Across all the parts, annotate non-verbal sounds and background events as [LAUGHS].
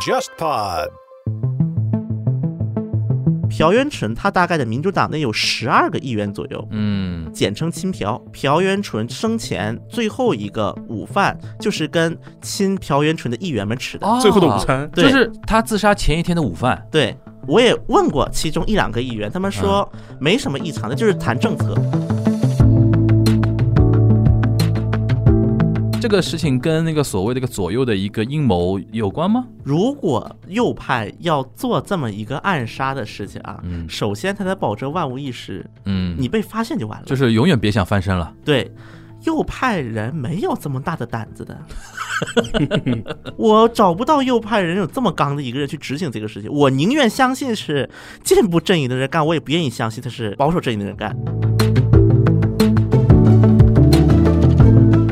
JustPod。朴元淳他大概的民主党内有十二个议员左右，嗯，简称亲朴。朴元淳生前最后一个午饭就是跟亲朴元淳的议员们吃的。哦最后的午餐，就是他自杀前一天的午饭。对我也问过其中一两个议员，他们说没什么异常的，就是谈政策。这个事情跟那个所谓的一个左右的一个阴谋有关吗？如果右派要做这么一个暗杀的事情啊，嗯首先他得保证万无一失，嗯，你被发现就完了。就是永远别想翻身了。对，右派人没有这么大的胆子的，[LAUGHS] 我找不到右派人有这么刚的一个人去执行这个事情。我宁愿相信是进步阵营的人干，我也不愿意相信他是保守阵营的人干。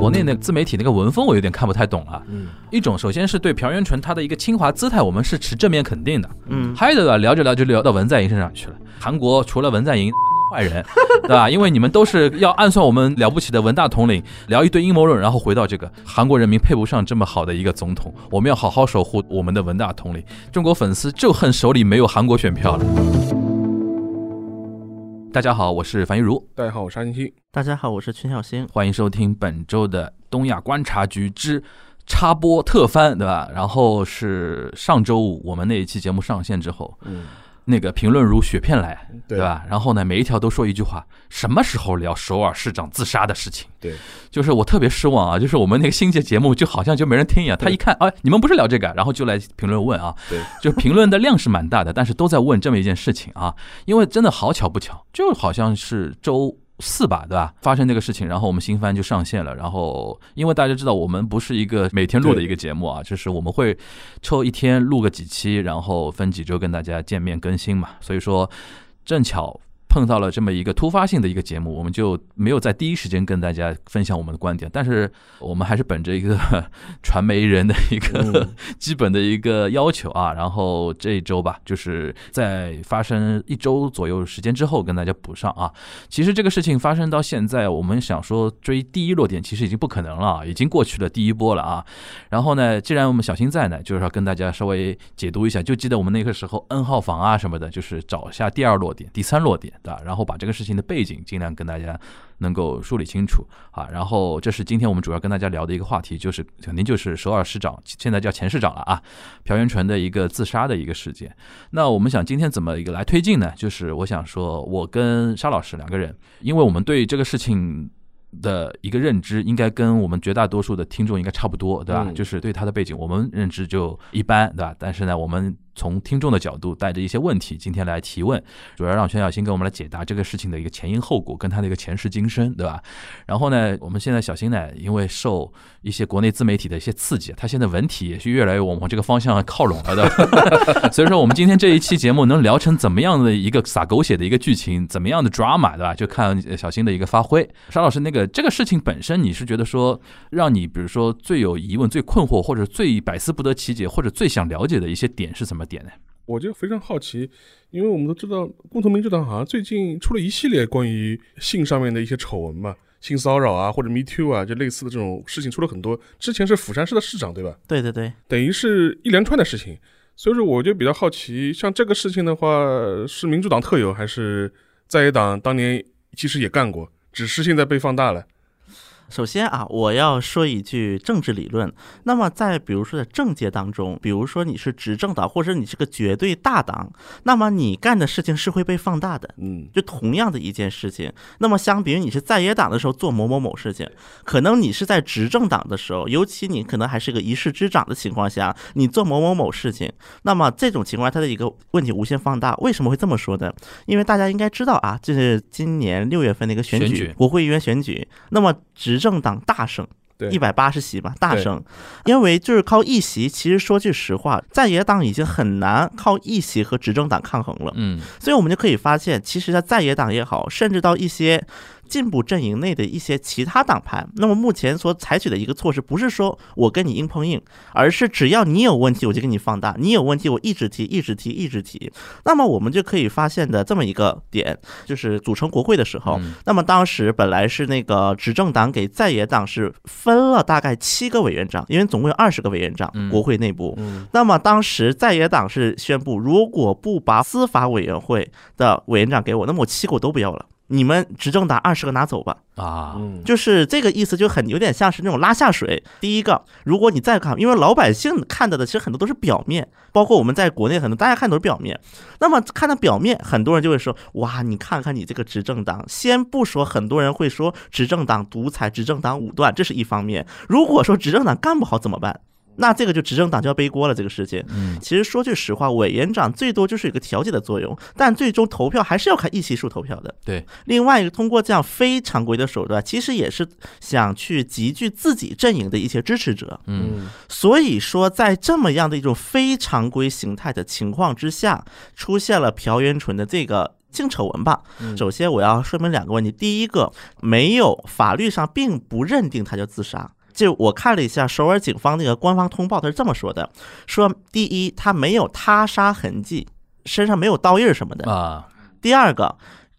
国内那个自媒体那个文风，我有点看不太懂了。嗯，一种首先是对朴元淳他的一个清华姿态，我们是持正面肯定的。嗯，还有的吧，聊着聊着就聊到文在寅身上去了。韩国除了文在寅坏人，[LAUGHS] 对吧？因为你们都是要暗算我们了不起的文大统领，聊一堆阴谋论，然后回到这个韩国人民配不上这么好的一个总统，我们要好好守护我们的文大统领。中国粉丝就恨手里没有韩国选票了。大家好，我是樊玉茹，大家好，我是安欣。大家好，我是曲小星。欢迎收听本周的东亚观察局之插播特番，对吧？然后是上周五我们那一期节目上线之后，嗯，那个评论如雪片来，对对吧？然后呢，每一条都说一句话：什么时候聊首尔市长自杀的事情？对，就是我特别失望啊！就是我们那个新节节目就好像就没人听一样，他一看，哎，你们不是聊这个，然后就来评论问啊，对，就评论的量是蛮大的，但是都在问这么一件事情啊，因为真的好巧不巧，就好像是周。四吧，对吧？发生这个事情，然后我们新番就上线了。然后，因为大家知道，我们不是一个每天录的一个节目啊，就是我们会抽一天录个几期，然后分几周跟大家见面更新嘛。所以说，正巧碰到了这么一个突发性的一个节目，我们就没有在第一时间跟大家分享我们的观点，但是我们还是本着一个 [LAUGHS] 传媒人的一个 [LAUGHS] 基本的一个要求啊，然后这一周吧，就是在发生一周左右时间之后跟大家补上啊。其实这个事情发生到现在，我们想说追第一落点，其实已经不可能了啊，已经过去了第一波了啊。然后呢，既然我们小新在呢，就是要跟大家稍微解读一下，就记得我们那个时候 N 号房啊什么的，就是找一下第二落点、第三落点，对吧？然后把这个事情的背景尽量跟大家能够梳理清楚啊。然后这是今天我们主要跟大家聊的一个话题，就是肯定就是首尔市长，现在叫前市长了啊，朴元淳的一个自杀的一个事件。那我们想今天怎么一个来推进呢？就是我想说，我跟沙老师两个人，因为我们对这个事情。的一个认知应该跟我们绝大多数的听众应该差不多，对吧？嗯就是对他的背景，我们认知就一般，对吧？但是呢，我们从听众的角度带着一些问题，今天来提问，主要让全小新给我们来解答这个事情的一个前因后果跟他的一个前世今生，对吧？然后呢，我们现在小新呢，因为受一些国内自媒体的一些刺激，他现在文体也是越来越往往这个方向靠拢了的。[LAUGHS] 所以说，我们今天这一期节目能聊成怎么样的一个撒狗血的一个剧情，怎么样的 drama，对吧？就看呃小新的一个发挥。沙老师，那个这个事情本身，你是觉得说让你比如说最有疑问、最困惑，或者最百思不得其解，或者最想了解的一些点是什么点呢？我就非常好奇，因为我们都知道，共同民主党好像最近出了一系列关于性上面的一些丑闻嘛，性骚扰啊，或者 Me Too 啊，就类似的这种事情出了很多。之前是釜山市的市长，对吧？对对对，等于是一连串的事情，所以说我就比较好奇，像这个事情的话，是民主党特有，还是在野党当年其实也干过，只是现在被放大了？首先啊，我要说一句政治理论。那么在比如说在政界当中，比如说你是执政党，或者你是个绝对大党，那么你干的事情是会被放大的。嗯，就同样的一件事情，那么相比于你是在野党的时候做某某某事情，可能你是在执政党的时候，尤其你可能还是个一市之长的情况下，你做某某某事情，那么这种情况下它的一个问题无限放大。为什么会这么说呢？因为大家应该知道啊，这是今年六月份的一个选举，选举国会议员选举，那么执政党大胜。对一百八十席吧，大胜，因为就是靠一席。其实说句实话，在野党已经很难靠一席和执政党抗衡了。嗯所以我们就可以发现，其实，在在野党也好，甚至到一些进步阵营内的一些其他党派。那么目前所采取的一个措施，不是说我跟你硬碰硬，而是只要你有问题，我就给你放大；你有问题，我一直提，一直提，一直提。那么我们就可以发现的这么一个点，就是组成国会的时候，嗯那么当时本来是那个执政党给在野党是分了大概七个委员长，因为总共有二十个委员长嗯，国会内部。嗯那么当时在野党是宣布，如果不把司法委员会的委员长给我，那么我七个我都不要了。你们执政党二十个拿走吧，啊，嗯，就是这个意思，就很有点像是那种拉下水。第一个，如果你再看，因为老百姓看到的其实很多都是表面，包括我们在国内很多大家看都是表面。那么看到表面，很多人就会说，哇，你看看你这个执政党。先不说，很多人会说执政党独裁、执政党武断，这是一方面。如果说执政党干不好怎么办？那这个就执政党就要背锅了，这个事情。嗯，其实说句实话，委员长最多就是一个调解的作用，但最终投票还是要看议席数投票的。对，另外一个通过这样非常规的手段，其实也是想去集聚自己阵营的一些支持者。嗯，嗯所以说，在这么样的一种非常规形态的情况之下，出现了朴元淳的这个。性丑闻吧。嗯首先，我要说明两个问题。第一个，没有法律上并不认定他叫自杀。就我看了一下首尔警方那个官方通报，他是这么说的：说第一，他没有他杀痕迹，身上没有刀印什么的；啊，第二个，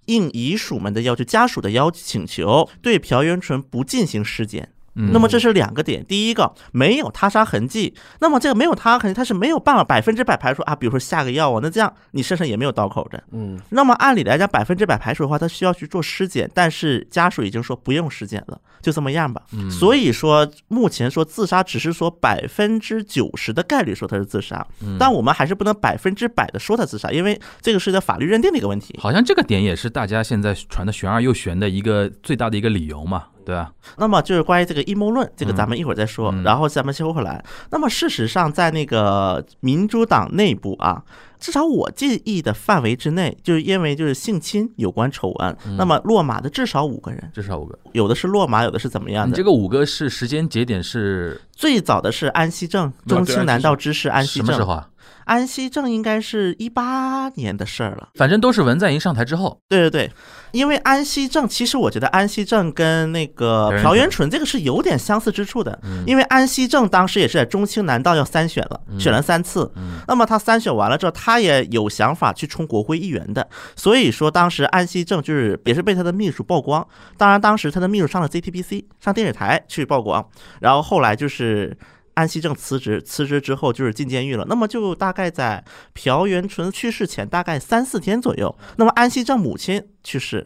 应遗属们的要求、家属的要请求，对朴元淳不进行尸检。嗯那么这是两个点，第一个没有他杀痕迹，那么这个没有他杀痕迹，他是没有办法百分之百排除啊，比如说下个药啊，那这样你身上也没有刀口的。嗯那么按理来讲，百分之百排除的话，他需要去做尸检，但是家属已经说不用尸检了，就这么样吧。嗯所以说，目前说自杀只是说百分之九十的概率说他是自杀，嗯但我们还是不能百分之百的说他自杀，因为这个是在法律认定的一个问题。好像这个点也是大家现在传的玄而又玄的一个最大的一个理由嘛，对啊？那么就是关于这个阴谋论，这个嗯咱们一会儿再说。嗯然后咱们收回来。那么事实上，在那个民主党内部啊，至少我记忆的范围之内，就是因为就是性侵有关丑闻，嗯那么落马的至少五个人，至少五个。有的是落马，有的是怎么样的。你这个五个是时间节点是最早的是安熙正，中青南道知事安熙正。什么时候啊？安熙正应该是一八年的事儿了。反正都是文在寅上台之后。对对对，因为安熙正，其实我觉得安熙正跟那个朴元淳这个是有点相似之处的，嗯因为安熙正当时也是在中青南道要三选了，选了三次。嗯那么他三选完了之后，他也有想法去冲国会议员的，所以说当时安熙正就是也是被他的秘书曝光，当然当时他的秘书上了 ZTBC 上电视台去曝光，然后后来就是。安熙正辞职，辞职之后就是进监狱了。那么就大概在朴元淳去世前大概三四天左右，那么安熙正母亲去世，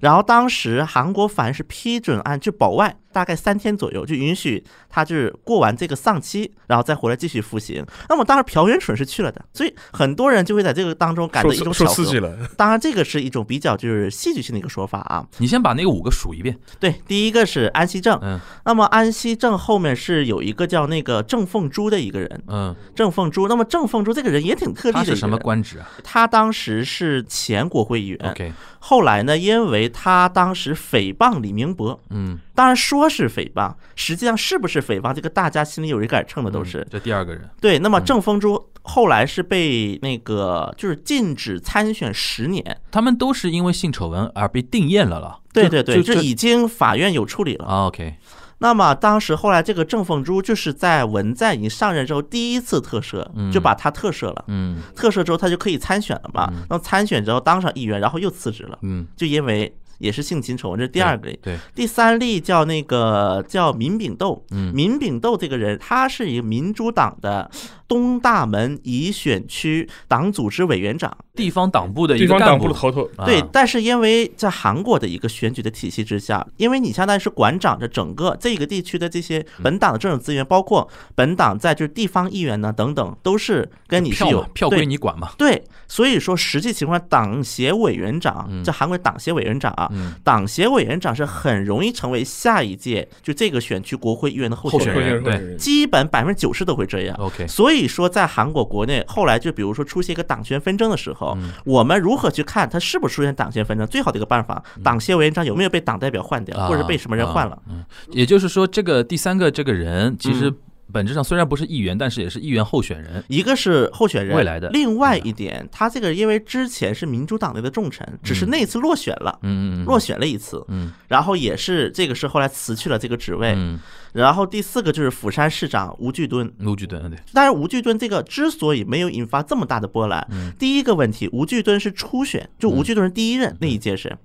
然后当时韩国法院是批准按就保外，大概三天左右就允许他就是过完这个丧期，然后再回来继续服刑。那么当时朴元淳是去了的，所以很多人就会在这个当中感受到一种巧合受刺激。了，当然，这个是一种比较就是戏剧性的一个说法啊。你先把那个五个数一遍。对，第一个是安熙正，嗯那么安熙正后面是有一个叫那个郑凤珠的一个人，嗯，郑凤珠。那么郑凤珠这个人也挺特立的他是什么官职啊他当时是前国会议员，？OK，后来呢，因为他当时诽谤李明博，嗯，当然说是诽谤，实际上是不是诽谤，这个大家心里有一杆秤的都是嗯。这第二个人。对，那么嗯郑丰珠后来是被那个就是禁止参选十年。他们都是因为性丑闻而被定验了了。就对对对，就就已经法院有处理了。啊 OK，那么当时后来这个郑凤珠就是在文在寅上任之后第一次特赦，嗯。就把他特赦了。嗯。特赦之后他就可以参选了嘛嗯。那么参选之后当上议员，然后又辞职了，嗯，就因为也是性侵丑闻，这是第二个。例。对，第三例叫那个叫闵炳斗，嗯。闵炳斗这个人，他是一个民主党的东大门乙选区党组织委员长。地方党部的一地方党部。个干部的头头，啊。对，但是因为在韩国的一个选举的体系之下，因为你相当于是管掌着整个这个地区的这些嗯。本党的政治资源，包括本党在就是地方议员呢等等，都是跟你是有票嘛，票归你管嘛。对，所以说实际情况，党协委员长嗯，这韩国党协委员长啊，嗯，党协委员长是很容易成为下一届就这个选区国会议员的候候选选人，对对，基本百分之九十都会这样。OK，所以说，在韩国国内，后来就比如说出现一个党权纷争的时候，嗯。我们如何去看它是不是出现党权纷争？最好的一个办法，党协委员长有没有被党代表换掉，啊或者被什么人换了？啊嗯，也就是说，这个第三个这个人其实嗯。本质上虽然不是议员，但是也是议员候选人。一个是候选人，未来的。另外一点，他这个因为之前是民主党内的重臣，只是那次落选了，嗯嗯嗯，落选了一次，嗯。然后也是这个是后来辞去了这个职位。嗯，然后第四个就是釜山市长吴巨敦，吴巨敦对，当然，吴巨敦这个之所以没有引发这么大的波澜，嗯。第一个问题，吴巨敦是初选，就吴巨敦是第一任那一届是。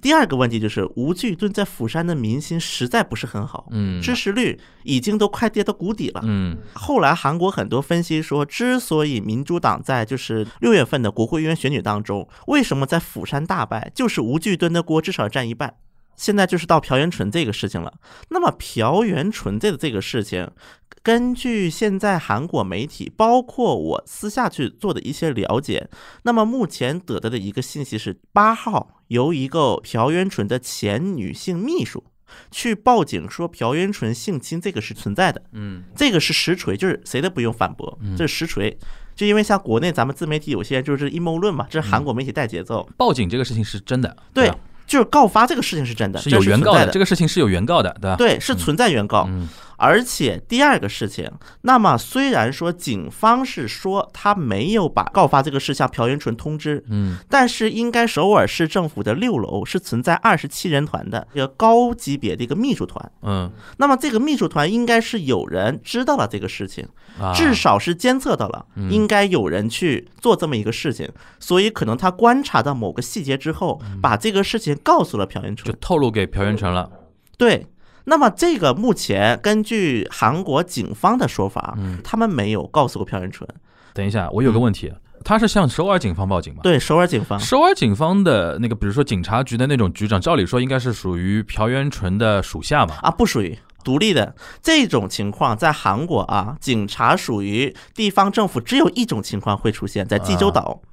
第二个问题就是吴巨敦在釜山的民心实在不是很好，嗯。支持率已经都快跌到谷底了。嗯。后来韩国很多分析说，之所以民主党在就是六月份的国会议员选举当中，为什么在釜山大败，就是吴巨敦的锅至少占一半。现在就是到朴元淳这个事情了。那么朴元淳这个这个事情，根据现在韩国媒体，包括我私下去做的一些了解，那么目前得到的一个信息是，八号由一个朴元淳的前女性秘书去报警说朴元淳性侵，这个是存在的。嗯这个是实锤，就是谁都不用反驳，这是实锤。就因为像国内咱们自媒体有些就是阴谋论嘛，这是韩国媒体带节奏，报警这个事情是真的，对吧，就是告发这个事情是真的，是有原告的，的这个事情是有原告的，对吧？对，是存在原告。嗯而且第二个事情，那么虽然说警方是说他没有把告发这个事向朴元淳通知，嗯但是应该首尔市政府的六楼是存在二十七人团的一个高级别的一个秘书团。嗯那么这个秘书团应该是有人知道了这个事情，啊，至少是监测到了，嗯应该有人去做这么一个事情，所以可能他观察到某个细节之后，把这个事情告诉了朴元淳就。透露给朴元淳了。对，那么这个目前根据韩国警方的说法，嗯他们没有告诉过朴元淳。等一下，我有个问题，他是向首尔警方报警吗？对，首尔警方，首尔警方的那个，比如说警察局的那种局长，照理说应该是属于朴元淳的属下嘛？啊，不属于独立的这种情况，在韩国啊，警察属于地方政府，只有一种情况会出现在济州岛。啊，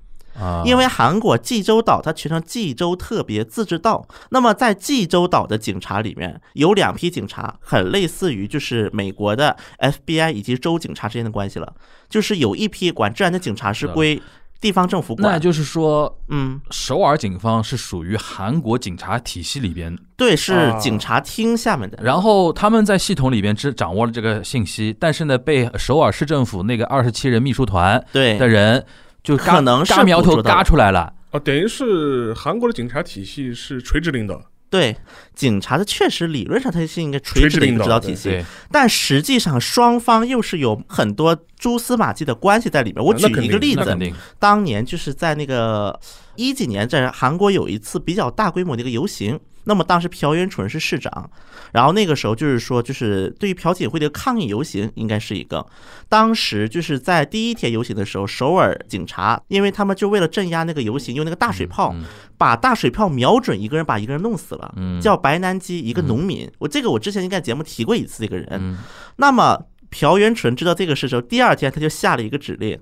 因为韩国济州岛它全称济州特别自治道，那么在济州岛的警察里面有两批警察，很类似于就是美国的 FBI 以及州警察之间的关系了，就是有一批管治安的警察是归地方政府管，那就是说，嗯，首尔警方是属于韩国警察体系里边，对，是啊。警察厅下面的，然后他们在系统里边只掌握了这个信息，但是呢，被首尔市政府那个二十七人秘书团对。的对，人就可能是嘎苗头嘎出来了。啊，等于是韩国的警察体系是垂直领导，对，警察的确实理论上它是一个垂直的一个指导体系，但实际上双方又是有很多蛛丝马迹的关系在里面。我举一个例子当年就是在那个一几年，在韩国有一次比较大规模的一个游行。那么当时朴元淳是市长，然后那个时候就是说，就是对于朴槿惠的抗议游行，应该是一个。当时就是在第一天游行的时候，首尔警察，因为他们就为了镇压那个游行，用那个大水炮，嗯把大水炮瞄准一个人，把一个人弄死了，嗯叫白南基，一个农民。我这个我之前应该节目提过一次这个人。嗯那么朴元淳知道这个事之后，第二天他就下了一个指令，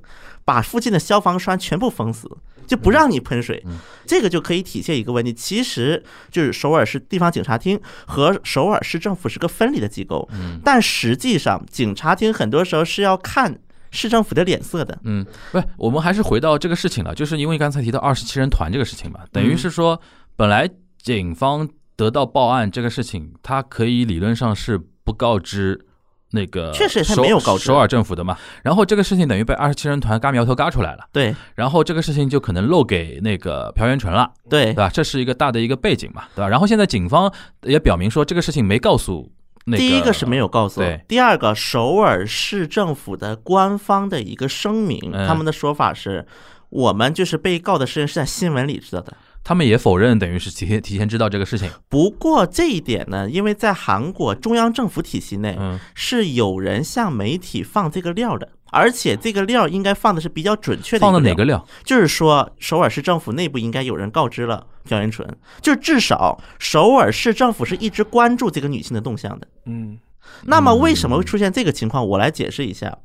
把附近的消防栓全部封死，就不让你喷水。这个就可以体现一个问题，其实就是首尔市地方警察厅和首尔市政府是个分离的机构，但实际上警察厅很多时候是要看市政府的脸色的。嗯，不是，我们还是回到这个事情了，就是因为刚才提到二十七人团这个事情嘛，等于是说，本来警方得到报案这个事情，他可以理论上是不告知。那个确实他首没有告知。首尔政府的嘛，然后这个事情等于被二十七人团嘎苗头嘎出来了，对。然后这个事情就可能漏给那个朴元淳了，对。对吧？这是一个大的一个背景嘛，对吧？然后现在警方也表明说这个事情没告诉那个，第一个是没有告诉。对，第二个首尔市政府的官方的一个声明，嗯。他们的说法是。我们就是被告的事情是在新闻里知道的，他们也否认，等于是提前提前知道这个事情，不过这一点呢，因为在韩国中央政府体系内嗯是有人向媒体放这个料的，而且这个料应该放的是比较准确的。放的哪个？料？就是说，首尔市政府内部应该有人告知了朴元淳，就至少首尔市政府是一直关注这个女性的动向的。嗯，那么为什么会出现这个情况？我来解释一下。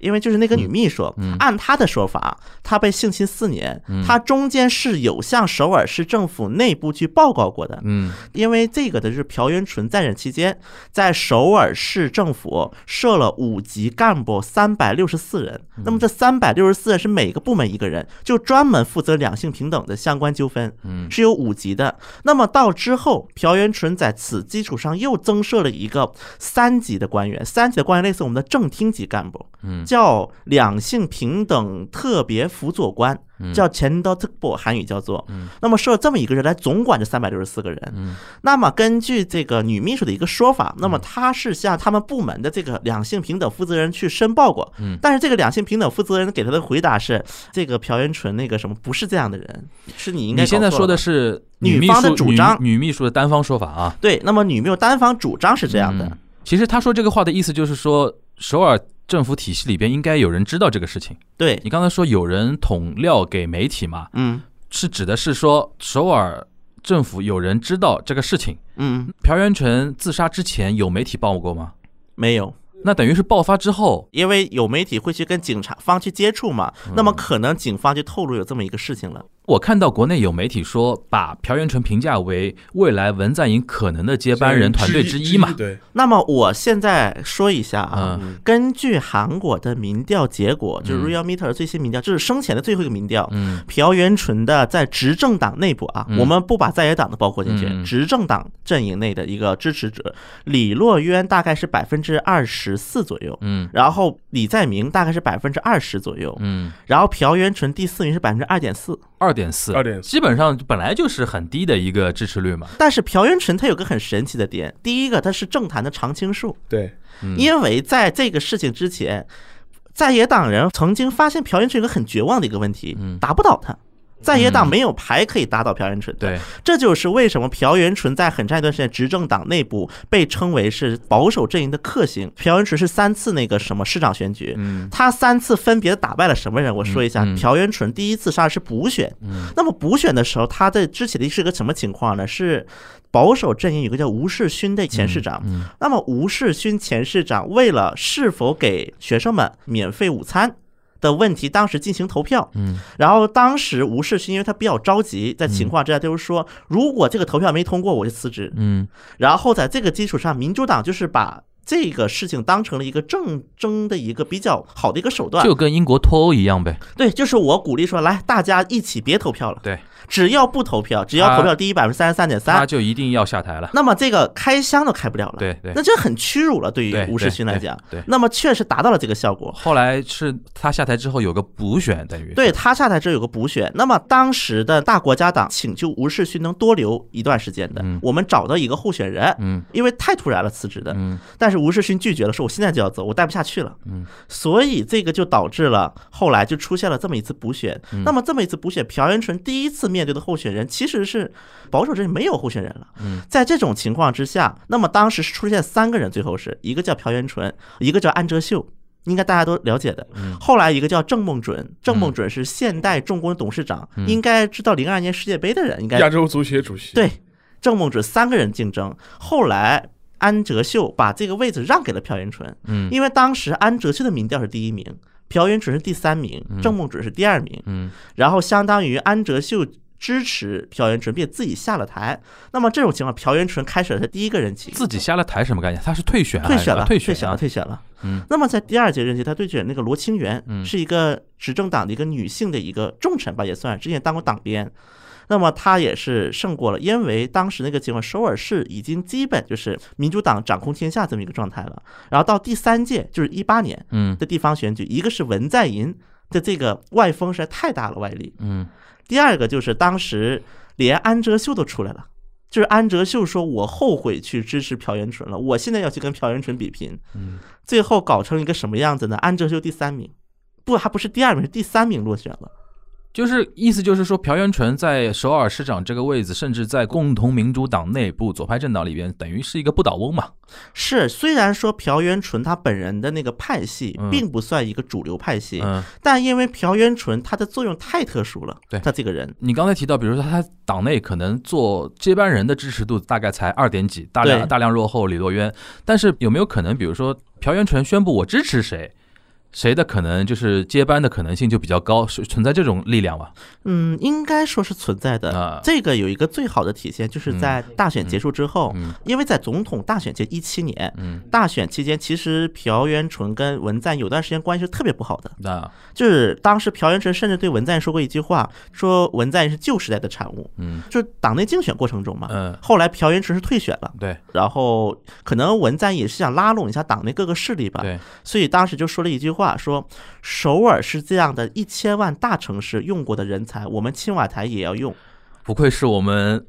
因为就是那个女秘书，按她的说法，她被性侵四年，她中间是有向首尔市政府内部去报告过的。嗯因为这个的是朴元淳在任期间，在首尔市政府设了五级干部三百六十四人。那么这三百六十四人是每个部门一个人，就专门负责两性平等的相关纠纷，是有五级的。那么到之后，朴元淳在此基础上又增设了一个三级的官员，三级的官员类似我们的正厅级干部，嗯。叫两性平等特别辅佐官，嗯。叫前德特波，韩语叫做。嗯。那么是有这么一个人来总管这三百六十四个人。嗯。那么根据这个女秘书的一个说法，那么她是向他们部门的这个两性平等负责人去申报过，嗯。但是这个两性平等负责人给她的回答是，这个朴元淳那个什么不是这样的人，是你应该你现在说的是是女方的秘书女主张。女秘书的单方说法啊，对。那么女秘书单方主张是这样的，嗯其实他说这个话的意思就是说，首尔政府体系里边应该有人知道这个事情。对，你刚才说有人捅料给媒体嘛，嗯是指的是说首尔政府有人知道这个事情。嗯，朴元淳自杀之前有媒体报过吗？没有。那等于是爆发之后，因为有媒体会去跟警察方去接触嘛，嗯那么可能警方就透露有这么一个事情了。我看到国内有媒体说，把朴元淳评价为未来文在寅可能的接班人团队之一嘛。对，那么我现在说一下啊，嗯。根据韩国的民调结果，就是嗯。Real Meter 最新民调，就是生前的最后一个民调。嗯。朴元淳的在执政党内部啊，嗯。我们不把在野党的包括进去，嗯。执政党阵营内的一个支持者，李洛渊大概是百分之二十四左右，嗯。然后李在明大概是百分之二十左右，嗯，然后朴元淳第四名是百分之二点四。二点四，二点四。基本上本来就是很低的一个支持率嘛。但是朴元淳他有个很神奇的点，第一个他是政坛的常青树，对，嗯。因为在这个事情之前，在野党人曾经发现朴元淳有个很绝望的一个问题嗯，打不倒他。在野党嗯。没有牌可以打倒朴元淳的，对，这就是为什么朴元淳在很长一段时间执政党内部被称为是保守阵营的克星。朴元淳是三次那个什么市长选举，嗯。他三次分别打败了什么人？我说一下朴元淳第一次杀的是补选，嗯。那么补选的时候，他的之前的是个什么情况呢？是保守阵营有个叫吴世勋的前市长，嗯。那么吴世勋前市长为了是否给学生们免费午餐的问题，当时进行投票。嗯然后当时吴世勋因为他比较着急，在情况之下就是说，如果这个投票没通过，我就辞职。嗯然后在这个基础上，民主党就是把这个事情当成了一个政争的一个比较好的一个手段。就跟英国脱欧一样呗。对，就是我鼓励说，来大家一起别投票了，对，只要不投票，只要投票低于百分之三十三点三他，就一定要下台了。那么这个开箱都开不了了。对对那这很屈辱了，对于吴世勋来讲。那么确实达到了这个效果。后来是他下台之后有个补选，等于对他下台之后有个补选，那么当时的大国家党请求吴世勋能多留一段时间的嗯，我们找到一个候选人，嗯因为太突然了辞职的，嗯但是吴世勋拒绝了，说我现在就要走，我待不下去了。嗯，所以这个就导致了后来就出现了这么一次补选。嗯那么这么一次补选，朴元淳第一次面对的候选人其实是保守阵营没有候选人了。嗯，在这种情况之下，那么当时是出现三个人，最后是一个叫朴元淳，一个叫安哲秀。应该大家都了解的。嗯后来一个叫郑梦准，郑梦准是现代重工董事长，嗯应该知道零二年世界杯的人，应该亚洲足协主席，对，郑梦准三个人竞争，后来安哲秀把这个位置让给了朴元淳，嗯因为当时安哲秀的民调是第一名，朴元淳是第三名，郑梦准是第二名，嗯然后相当于安哲秀支持朴元淳，并自己下了台。那么这种情况，朴元淳开始了他第一个任期，自己下了台什么概念？他是退选退选了，退选了，退选了。嗯那么在第二届任期，他对选那个罗清源，嗯是一个执政党的一个女性的一个重臣吧，也算之前当过党鞭。那么他也是胜过了，因为当时那个情况，首尔市已经基本就是民主党掌控天下这么一个状态了。然后到第三届，就是一八年嗯的地方选举，一个是文在寅的这个外风实在太大了，外力。嗯第二个就是当时连安哲秀都出来了，就是安哲秀说：“我后悔去支持朴元淳了，我现在要去跟朴元淳比拼。”嗯，最后搞成一个什么样子呢？安哲秀第三名，不，还不是第二名，是第三名落选了。就是意思就是说，朴元淳在首尔市长这个位置，甚至在共同民主党内部左派政党里边，等于是一个不倒翁嘛。是，虽然说朴元淳他本人的那个派系嗯并不算一个主流派系，嗯，但因为朴元淳他的作用太特殊了，对他这个人，你刚才提到，比如说他党内可能做接班人的支持度大概才二点几，大量大量落后李洛渊。但是有没有可能，比如说朴元淳宣布我支持谁，谁的可能就是接班的可能性就比较高，是存在这种力量吧？嗯，应该说是存在的。啊这个有一个最好的体现，就是在大选结束之后，嗯因为在总统大选前一七年，嗯，大选期间，其实朴元淳跟文在有段时间关系是特别不好的。那就是当时朴元淳甚至对文在说过一句话，说文在是旧时代的产物。嗯就党内竞选过程中嘛，嗯，后来朴元淳是退选了，对然后可能文在也是想拉拢一下党内各个势力吧，对，所以当时就说了一句话，话说首尔是这样的一千万大城市用过的人才，我们青瓦台也要用。不愧是我们。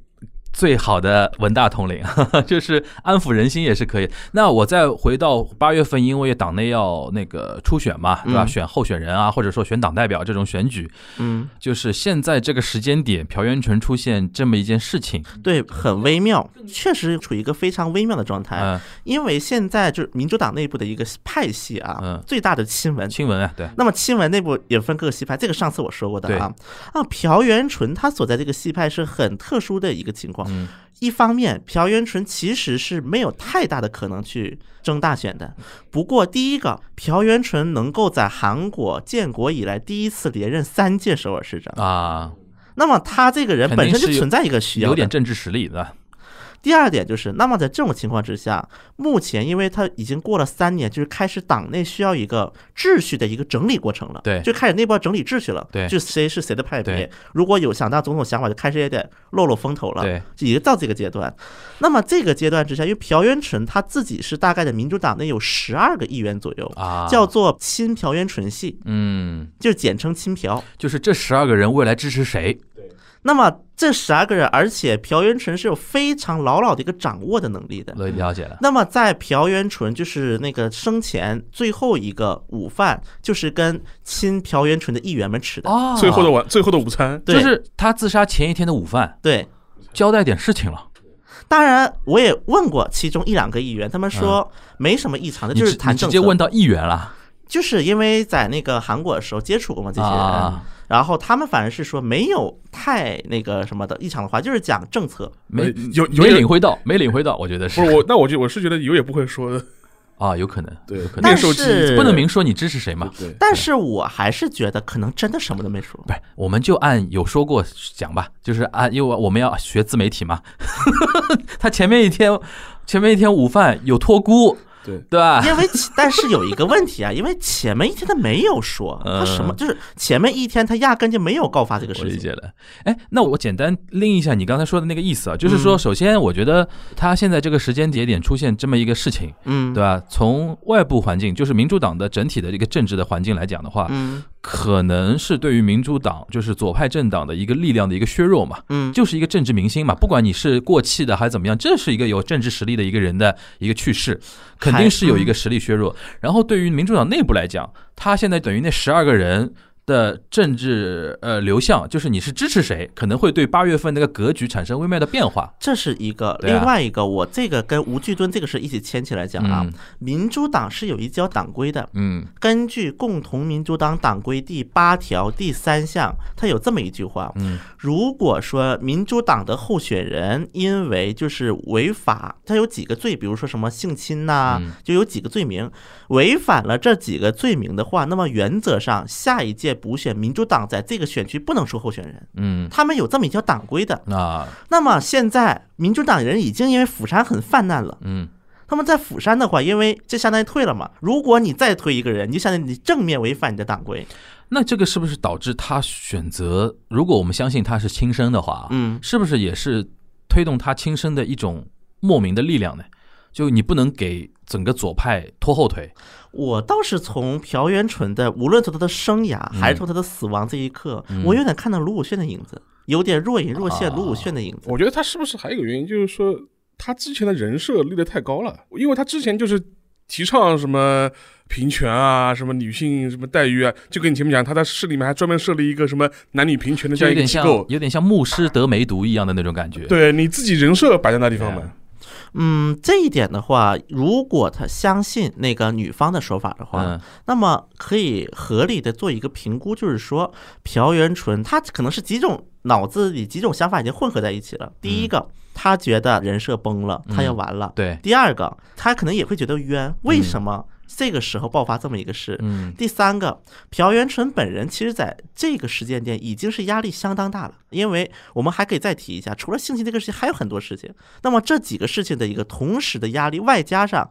最好的文大统领，[LAUGHS] 就是安抚人心也是可以。那我再回到八月份，因为党内要那个初选嘛，对吧？嗯选候选人啊，或者说选党代表这种选举，嗯，就是现在这个时间点，朴元淳出现这么一件事情，对，很微妙，确实处于一个非常微妙的状态。嗯，因为现在就是民主党内部的一个派系啊，嗯最大的亲文。亲文啊，对，那么亲文内部也分各个系派，这个上次我说过的啊啊，朴元淳他所在这个系派是很特殊的一个情况。嗯。一方面，朴元淳其实是没有太大的可能去争大选的。不过，第一个，朴元淳能够在韩国建国以来第一次连任三届首尔市长，啊，那么他这个人本身就存在一个需要的有点政治实力的，第二点就是，那么在这种情况之下，目前因为他已经过了三年，就是开始党内需要一个秩序的一个整理过程了，对就开始内部要整理秩序了，对就谁是谁的派别，如果有想当总统想法，就开始也得露露风头了，对，就已经到这个阶段。那么这个阶段之下，因为朴元淳他自己是大概的民主党内有十二个议员左右，啊，叫做亲朴元淳系，嗯，就是简称亲朴。就是这十二个人未来支持谁？那么这十二个人，而且朴元淳是有非常牢牢的一个掌握的能力的。了了解了，那么在朴元淳就是那个生前最后一个午饭，就是跟亲朴元淳的议员们吃的。哦。最后的晚，最后的午餐，对。就是他自杀前一天的午饭，对，交代点事情了。当然我也问过其中一两个议员，他们说没什么异常的，就是谈直。接问到议员了。就是因为在那个韩国的时候接触过嘛这些人，啊，然后他们反而是说没有太那个什么的异常的话，就是讲政策。没呃有有没领会到，没领会到，我觉得是不是我，那我就我是觉得有也不会说的，啊，有可能，对有可，能但是不能明说你支持谁嘛。对，但是我还是觉得可能真的什么都没说。不是，我们就按有说过讲吧，就是按，因为我们要学自媒体嘛。[LAUGHS] 他前面一天，前面一天午饭有托孤，对对吧？因为但是有一个问题啊，[LAUGHS] 因为前面一天他没有说，他什么嗯就是前面一天他压根就没有告发这个事情。我理解了。哎，那我简单拎一下你刚才说的那个意思啊，就是嗯说，首先我觉得他现在这个时间节点出现这么一个事情，嗯，对吧？从外部环境，就是民主党的整体的一个政治的环境来讲的话，嗯可能是对于民主党，就是左派政党的一个力量的一个削弱嘛。嗯，就是一个政治明星嘛，不管你是过气的还是怎么样，这是一个有政治实力的一个人的一个去世，肯定是有一个实力削弱。然后对于民主党内部来讲，他现在等于那十二个人。的政治呃流向，就是你是支持谁，可能会对八月份那个格局产生微妙的变化。这是一个，啊另外一个，我这个跟吴巨敦这个是一起牵起来讲啊。嗯民主党是有一条党规的，嗯根据共同民主党党规第八条第三项，它有这么一句话：嗯如果说民主党的候选人因为就是违法，他有几个罪，比如说什么性侵呐、嗯就有几个罪名，违反了这几个罪名的话，那么原则上下一届补选民主党在这个选区不能出候选人，嗯他们有这么一条党规的。啊那么现在民主党人已经因为釜山很泛滥了。嗯他们在釜山的话，因为这相当于退了嘛。如果你再推一个人，你就相当于你正面违反你的党规。那这个是不是导致他选择？如果我们相信他是亲生的话，嗯，是不是也是推动他亲生的一种莫名的力量呢？就你不能给整个左派拖后腿，我倒是从朴元淳的，无论从他的生涯嗯。还是从他的死亡这一刻，嗯。我有点看到卢武铉的影子，有点若隐若现啊卢武铉的影子。我觉得他是不是还有一个原因，就是说他之前的人设立得太高了，因为他之前就是提倡什么平权啊，什么女性什么待遇啊，就跟你前面讲，他在市里面还专门设立一个什么男女平权的这样一个机构，有点像牧师得梅毒一样的那种感觉。对你自己人设摆在那地方嘛嗯，这一点的话，如果他相信那个女方的说法的话，嗯。那么可以合理的做一个评估，就是说朴元淳他可能是几种脑子里几种想法已经混合在一起了。第一个，他觉得人设崩了，他要完了。对，第二个，他可能也会觉得冤，为什么这个时候爆发这么一个事。嗯第三个，朴元淳本人其实在这个时间点已经是压力相当大了，因为我们还可以再提一下，除了性侵这个事情，还有很多事情。那么这几个事情的一个同时的压力，外加上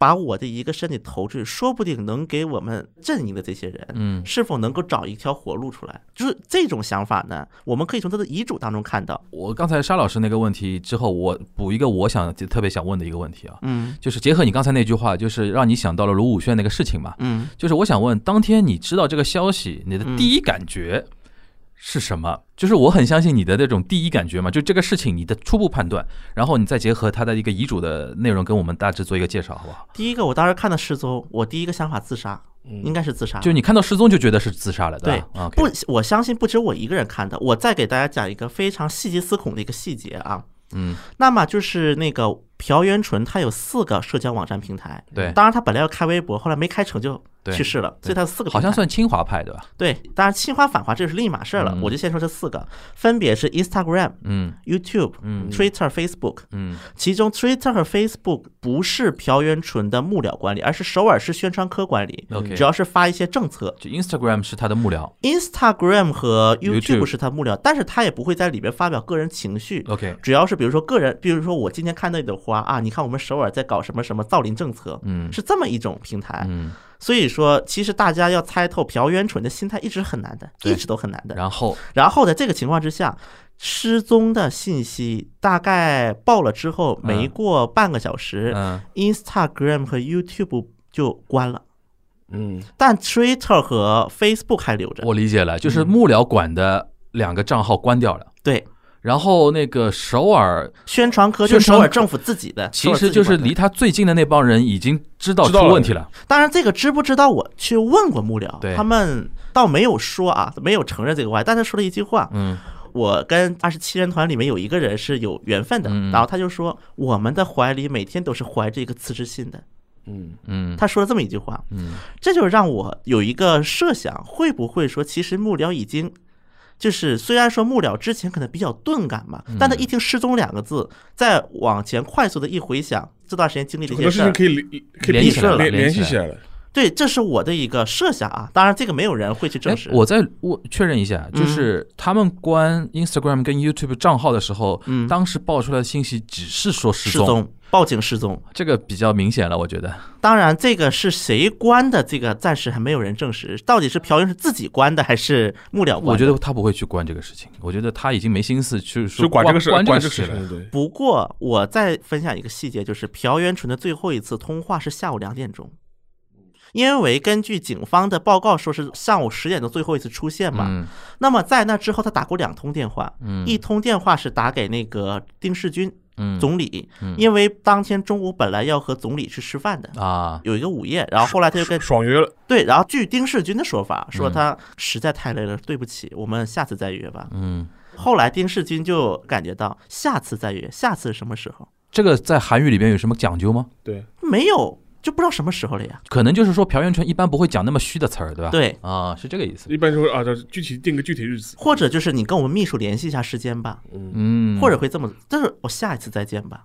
把我的一个身体投出去，说不定能给我们阵营的这些人，嗯是否能够找一条活路出来？就是这种想法呢，我们可以从他的遗嘱当中看到。我刚才沙老师那个问题之后，我补一个我想特别想问的一个问题啊，嗯就是结合你刚才那句话，就是让你想到了卢武铉那个事情嘛，嗯，就是我想问，当天你知道这个消息，你的嗯第一感觉是什么？就是我很相信你的那种第一感觉嘛，就这个事情你的初步判断，然后你再结合他的一个遗嘱的内容，跟我们大致做一个介绍，好不好？第一个，我当时看到失踪，我第一个想法自杀，应该是自杀。就你看到失踪就觉得是自杀了，吧？啊，不，我相信不止我一个人看的。我再给大家讲一个非常细节思恐的一个细节啊。嗯，那么就是那个朴元淳，他有四个社交网站平台。对当然他本来要开微博，后来没开成就对去世了，所以他四个。好像算清华派对吧？对，当然清华反华这是另一码事儿了。嗯我就先说这四个，分别是 Instagram、嗯 YouTube、嗯 Twitter、Facebook。嗯其中 Twitter 和 Facebook 不是朴元淳的幕僚管理，而是首尔市宣传科管理，，OK，主要是发一些政策。就 Instagram 是他的幕僚 Instagram 和 YouTube 是他幕僚，但是他也不会在里边发表个人情绪。，OK，主要是比如说个人，比如说我今天看到一朵花啊，你看我们首尔在搞什么什么造林政策，嗯是这么一种平台。嗯，所以说，其实大家要猜透朴元淳的心态一直很难的，一直都很难的。然后然后在这个情况之下，失踪的信息大概报了之后，没过半个小时嗯，Instagram 和 YouTube 就关了，嗯，但 Twitter 和 Facebook 还留着。我理解了，嗯就是幕僚管的两个账号关掉了，对，然后那个首尔宣传科就首尔政府自己的，其实就是离他最近的那帮人已经知道出问题了，当然，这个知不知道我去问过幕僚，他们倒没有说啊，没有承认这个话，但他说了一句话，嗯。我跟二十七人团里面有一个人是有缘分的，嗯。然后他就说我们的怀里每天都是怀着一个辞职信的，嗯，嗯。他说了这么一句话，嗯。这就让我有一个设想，会不会说其实幕僚已经。就是虽然说幕僚之前可能比较钝感嘛，但他一听“失踪”两个字，再往前快速的一回想这段时间经历的一些事儿，多事情可以联可以联系起来了联联系起来了。对，这是我的一个设想啊。当然，这个没有人会去证哎实。，我再我确认一下，嗯就是他们关 Instagram 跟 YouTube 账号的时候，嗯当时爆出来的信息只是说失失踪，报警失踪。这个比较明显了，我觉得。当然，这个是谁关的，这个暂时还没有人证实，到底是朴元是自己关的，还是幕僚关的？我觉得他不会去关这个事情，我觉得他已经没心思去说就管这个事，关管这这个事了。不过，我再分享一个细节，就是朴元淳的最后一次通话是下午两点钟，因为根据警方的报告说是上午十点钟最后一次出现嘛。嗯那么在那之后，他打过两通电话，嗯一通电话是打给那个丁世军嗯总理，嗯因为当天中午本来要和总理去吃饭的。啊，有一个午宴，然后后来他就跟爽约了。对，然后据丁世军的说法，说嗯他实在太累了，对不起，我们下次再约吧。嗯，后来丁世军就感觉到下次再约，下次什么时候？这个在韩语里边有什么讲究吗？对，没有，就不知道什么时候了呀。可能就是说朴元淳一般不会讲那么虚的词儿，对吧？对，啊，是这个意思。一般就会啊，就具体定个具体日子。或者就是你跟我们秘书联系一下时间吧，嗯，或者会这么，但是我下一次再见吧。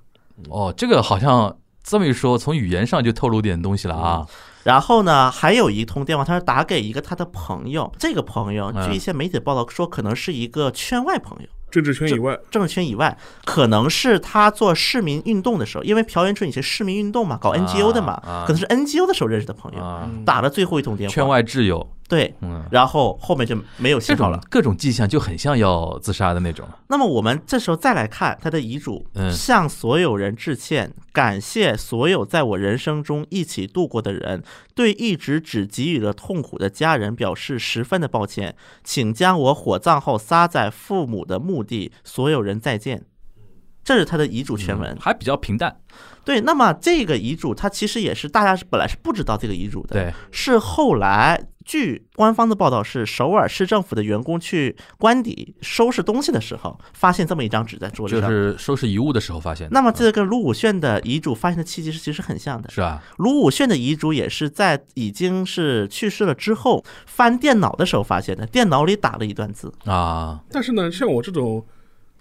哦，这个好像这么一说，从语言上就透露点东西了啊。然后呢，还有一通电话，他是打给一个他的朋友，这个朋友嗯据一些媒体报道说，可能是一个圈外朋友。政治圈以外，政治圈以外，可能是他做市民运动的时候，因为朴元淳以前市民运动嘛，搞 NGO 的嘛，啊可能是 NGO 的时候认识的朋友，啊，打了最后一通电话。圈外挚友，对，嗯，然后后面就没有这信号了。各种迹象就很像要自杀的那种。那么我们这时候再来看他的遗嘱，嗯向所有人致歉，感谢所有在我人生中一起度过的人，对一直只给予了痛苦的家人表示十分的抱歉，请将我火葬后撒在父母的墓地，所有人再见。这是他的遗嘱全文。还比较平淡。对，那么这个遗嘱，它其实也是大家是本来是不知道这个遗嘱的，对，是后来据官方的报道是首尔市政府的员工去官邸收拾东西的时候，发现这么一张纸在桌子就。是收拾遗物的时候发现的。那么这跟卢武铉的遗嘱发现的契机是其实很像的。是啊，卢武铉的遗嘱也是在已经是去世了之后翻电脑的时候发现的，电脑里打了一段字。啊，但是呢，像我这种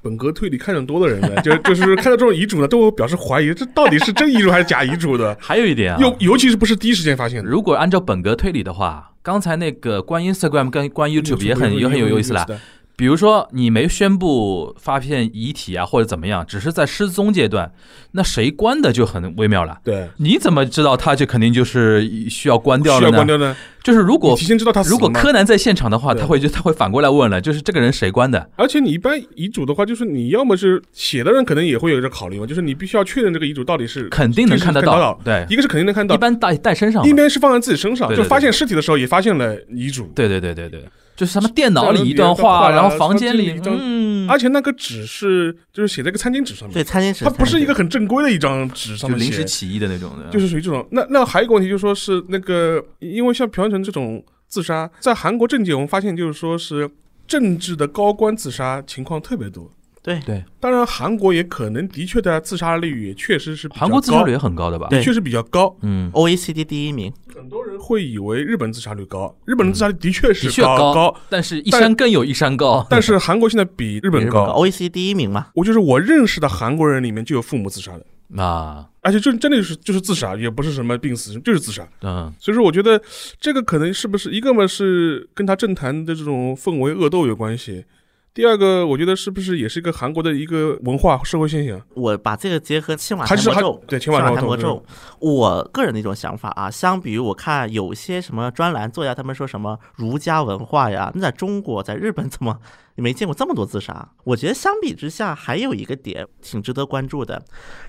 本格推理看的多的人呢，[LAUGHS] 就就是看到这种遗嘱呢，都会表示怀疑，这到底是真遗嘱还是假遗嘱的？[LAUGHS] 还有一点啊，尤尤其是不是第一时间发现的，如果按照本格推理的话，刚才那个关 Instagram 跟关 YouTube 也很也很有意思啦。的。比如说你没宣布发现遗体啊或者怎么样，只是在失踪阶段，那谁关的就很微妙了。对，你怎么知道他就肯定就是需要关掉了呢？需要关掉呢？就是如果提前知道他如果柯南在现场的话，他会就他会反过来问了，就是这个人谁关的？而且你一般遗嘱的话，就是你要么是写的人可能也会有一个考虑嘛，就是你必须要确认这个遗嘱到底是肯定能看得到，对，一个是肯定能看到一，般带带身上一。边是放在自己身上，就发现尸体的时候也发现了遗嘱，对对对对对，就是他们电脑里一段话，然后房间里一张嗯，而且那个纸是就是写在一个餐巾纸上面，对，餐巾纸它不是一个很正规的一张纸上面写，临时起意的那种的，就是属于这种。那那还有一个问题就是说是那个，因为像朴元淳这种自杀，在韩国政界我们发现就是说是政治的高官自杀情况特别多。对。对，当然，韩国也可能的确的自杀率也确实是比较韩国自杀率也很高的吧？对。的确是比较高。嗯，OECD 第一名，很多人会以为日本自杀率高，日本的自杀率的确的是确高高，但是一山更有一山高。但是韩国现在比日日本高。，OECD 第一名嘛。我就是我认识的韩国人里面就有父母自杀的，啊，而且就真的是就是自杀，也不是什么病死，就是自杀。嗯，所以说，我觉得这个可能是不是一个嘛是跟他政坛的这种氛围恶斗有关系，第二个我觉得是不是也是一个韩国的一个文化社会现象，我把这个结合青瓦台魔咒，对青青瓦瓦台魔咒我个人的一种想法啊，相比于我看有些什么专栏作家他们说什么儒家文化呀，那在中国在日本怎么也没见过这么多自杀？我觉得相比之下，还有一个点挺值得关注的，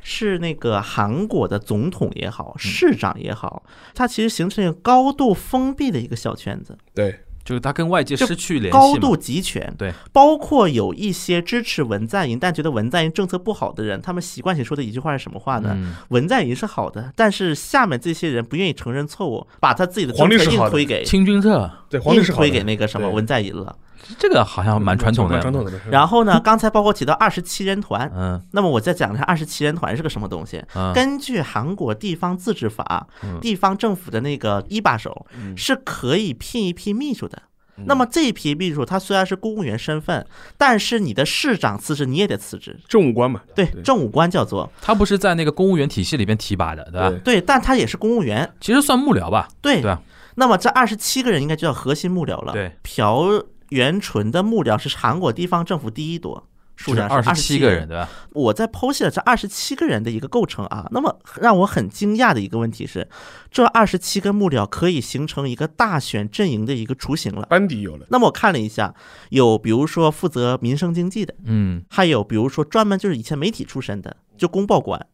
是那个韩国的总统也好，市长也好，他其实形成一个高度封闭的一个小圈子。对，就是他跟外界失去联系高度集权，对，包括有一些支持文在寅但觉得文在寅政策不好的人，他们习惯性说的一句话是什么话呢？嗯。文在寅是好的，但是下面这些人不愿意承认错误，把他自己的政策皇帝是好的。硬推给清君侧，对，皇帝硬是推给那个什么文在寅了。这个好像蛮传统的，传统的。然后呢，刚才包括提到二十七人团。嗯那么我再讲一下二十七人团是个什么东西。嗯，根据韩国地方自治法嗯，地方政府的那个一把手嗯是可以聘一批秘书的。那么这一批秘书，他虽然是公务员身份，但是你的市长辞职，你也得辞职。政务官嘛，对对，政务官叫做他不是在那个公务员体系里边提拔的，对吧？对对，但他也是公务员。其实算幕僚吧，对对？那么这二十七个人应该就叫核心幕僚了。对，朴元淳的幕僚是韩国地方政府第一多，数量二十七十七个人，。对吧？我在剖析了这二十七个人的一个构成啊，那么让我很惊讶的一个问题是，这二十七个幕僚可以形成一个大选阵营的一个雏形了。班底有了，那么我看了一下，有比如说负责民生经济的，嗯，还有比如说专门就是以前媒体出身的，就公报官，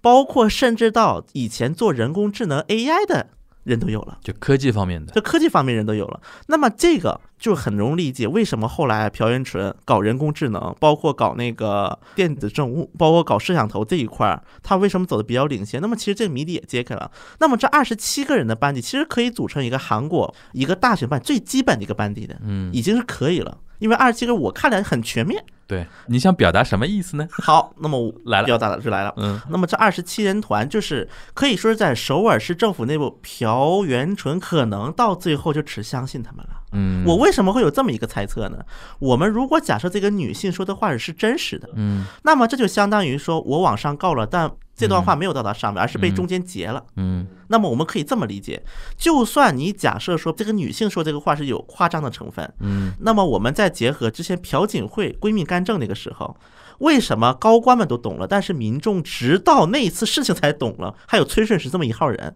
包括甚至到以前做人工智能 AI 的人都有了。就科技方面的，就科技方面人都有了，那么这个就很容易理解为什么后来朴元淳搞人工智能，包括搞那个电子政务，包括搞摄像头这一块儿，他为什么走的比较领先？那么其实这个谜底也揭开了。那么这二十七个人的班底，其实可以组成一个韩国一个大学班最基本的一个班底的，嗯，已经是可以了。因为二十七个我看来很全面。对，你想表达什么意思呢？好，那么我来了表达的就来了。嗯那么这二十七人团就是可以说是在首尔市政府内部，朴元淳可能到最后就只相信他们了。嗯，我为什么会有这么一个猜测呢？我们如果假设这个女性说的话是真实的，嗯那么这就相当于说我往上告了，但这段话没有到达上面，而是被中间截了。嗯那么我们可以这么理解，就算你假设说这个女性说这个话是有夸张的成分，嗯那么我们再结合之前朴槿惠闺蜜干政那个时候，为什么高官们都懂了，但是民众直到那一次事情才懂了？还有崔顺实这么一号人，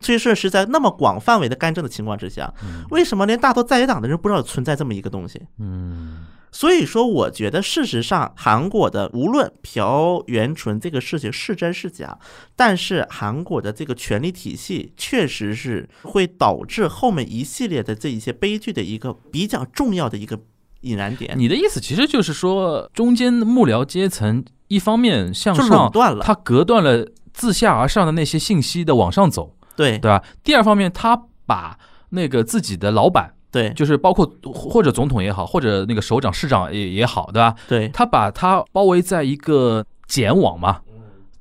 崔顺实在那么广范围的干政的情况之下，为什么连大多在野党的人不知道存在这么一个东西？嗯所以说，我觉得事实上，韩国的无论朴元淳这个事情是真是假，但是韩国的这个权力体系确实是会导致后面一系列的这一些悲剧的一个比较重要的一个引燃点，你的意思其实就是说，中间的幕僚阶层一方面向上，断了。他隔断了自下而上的那些信息的往上走，对对吧？第二方面，他把那个自己的老板，对就是包括或者总统也好，或者那个首长、市长也也好，对吧？对他把他包围在一个茧网嘛，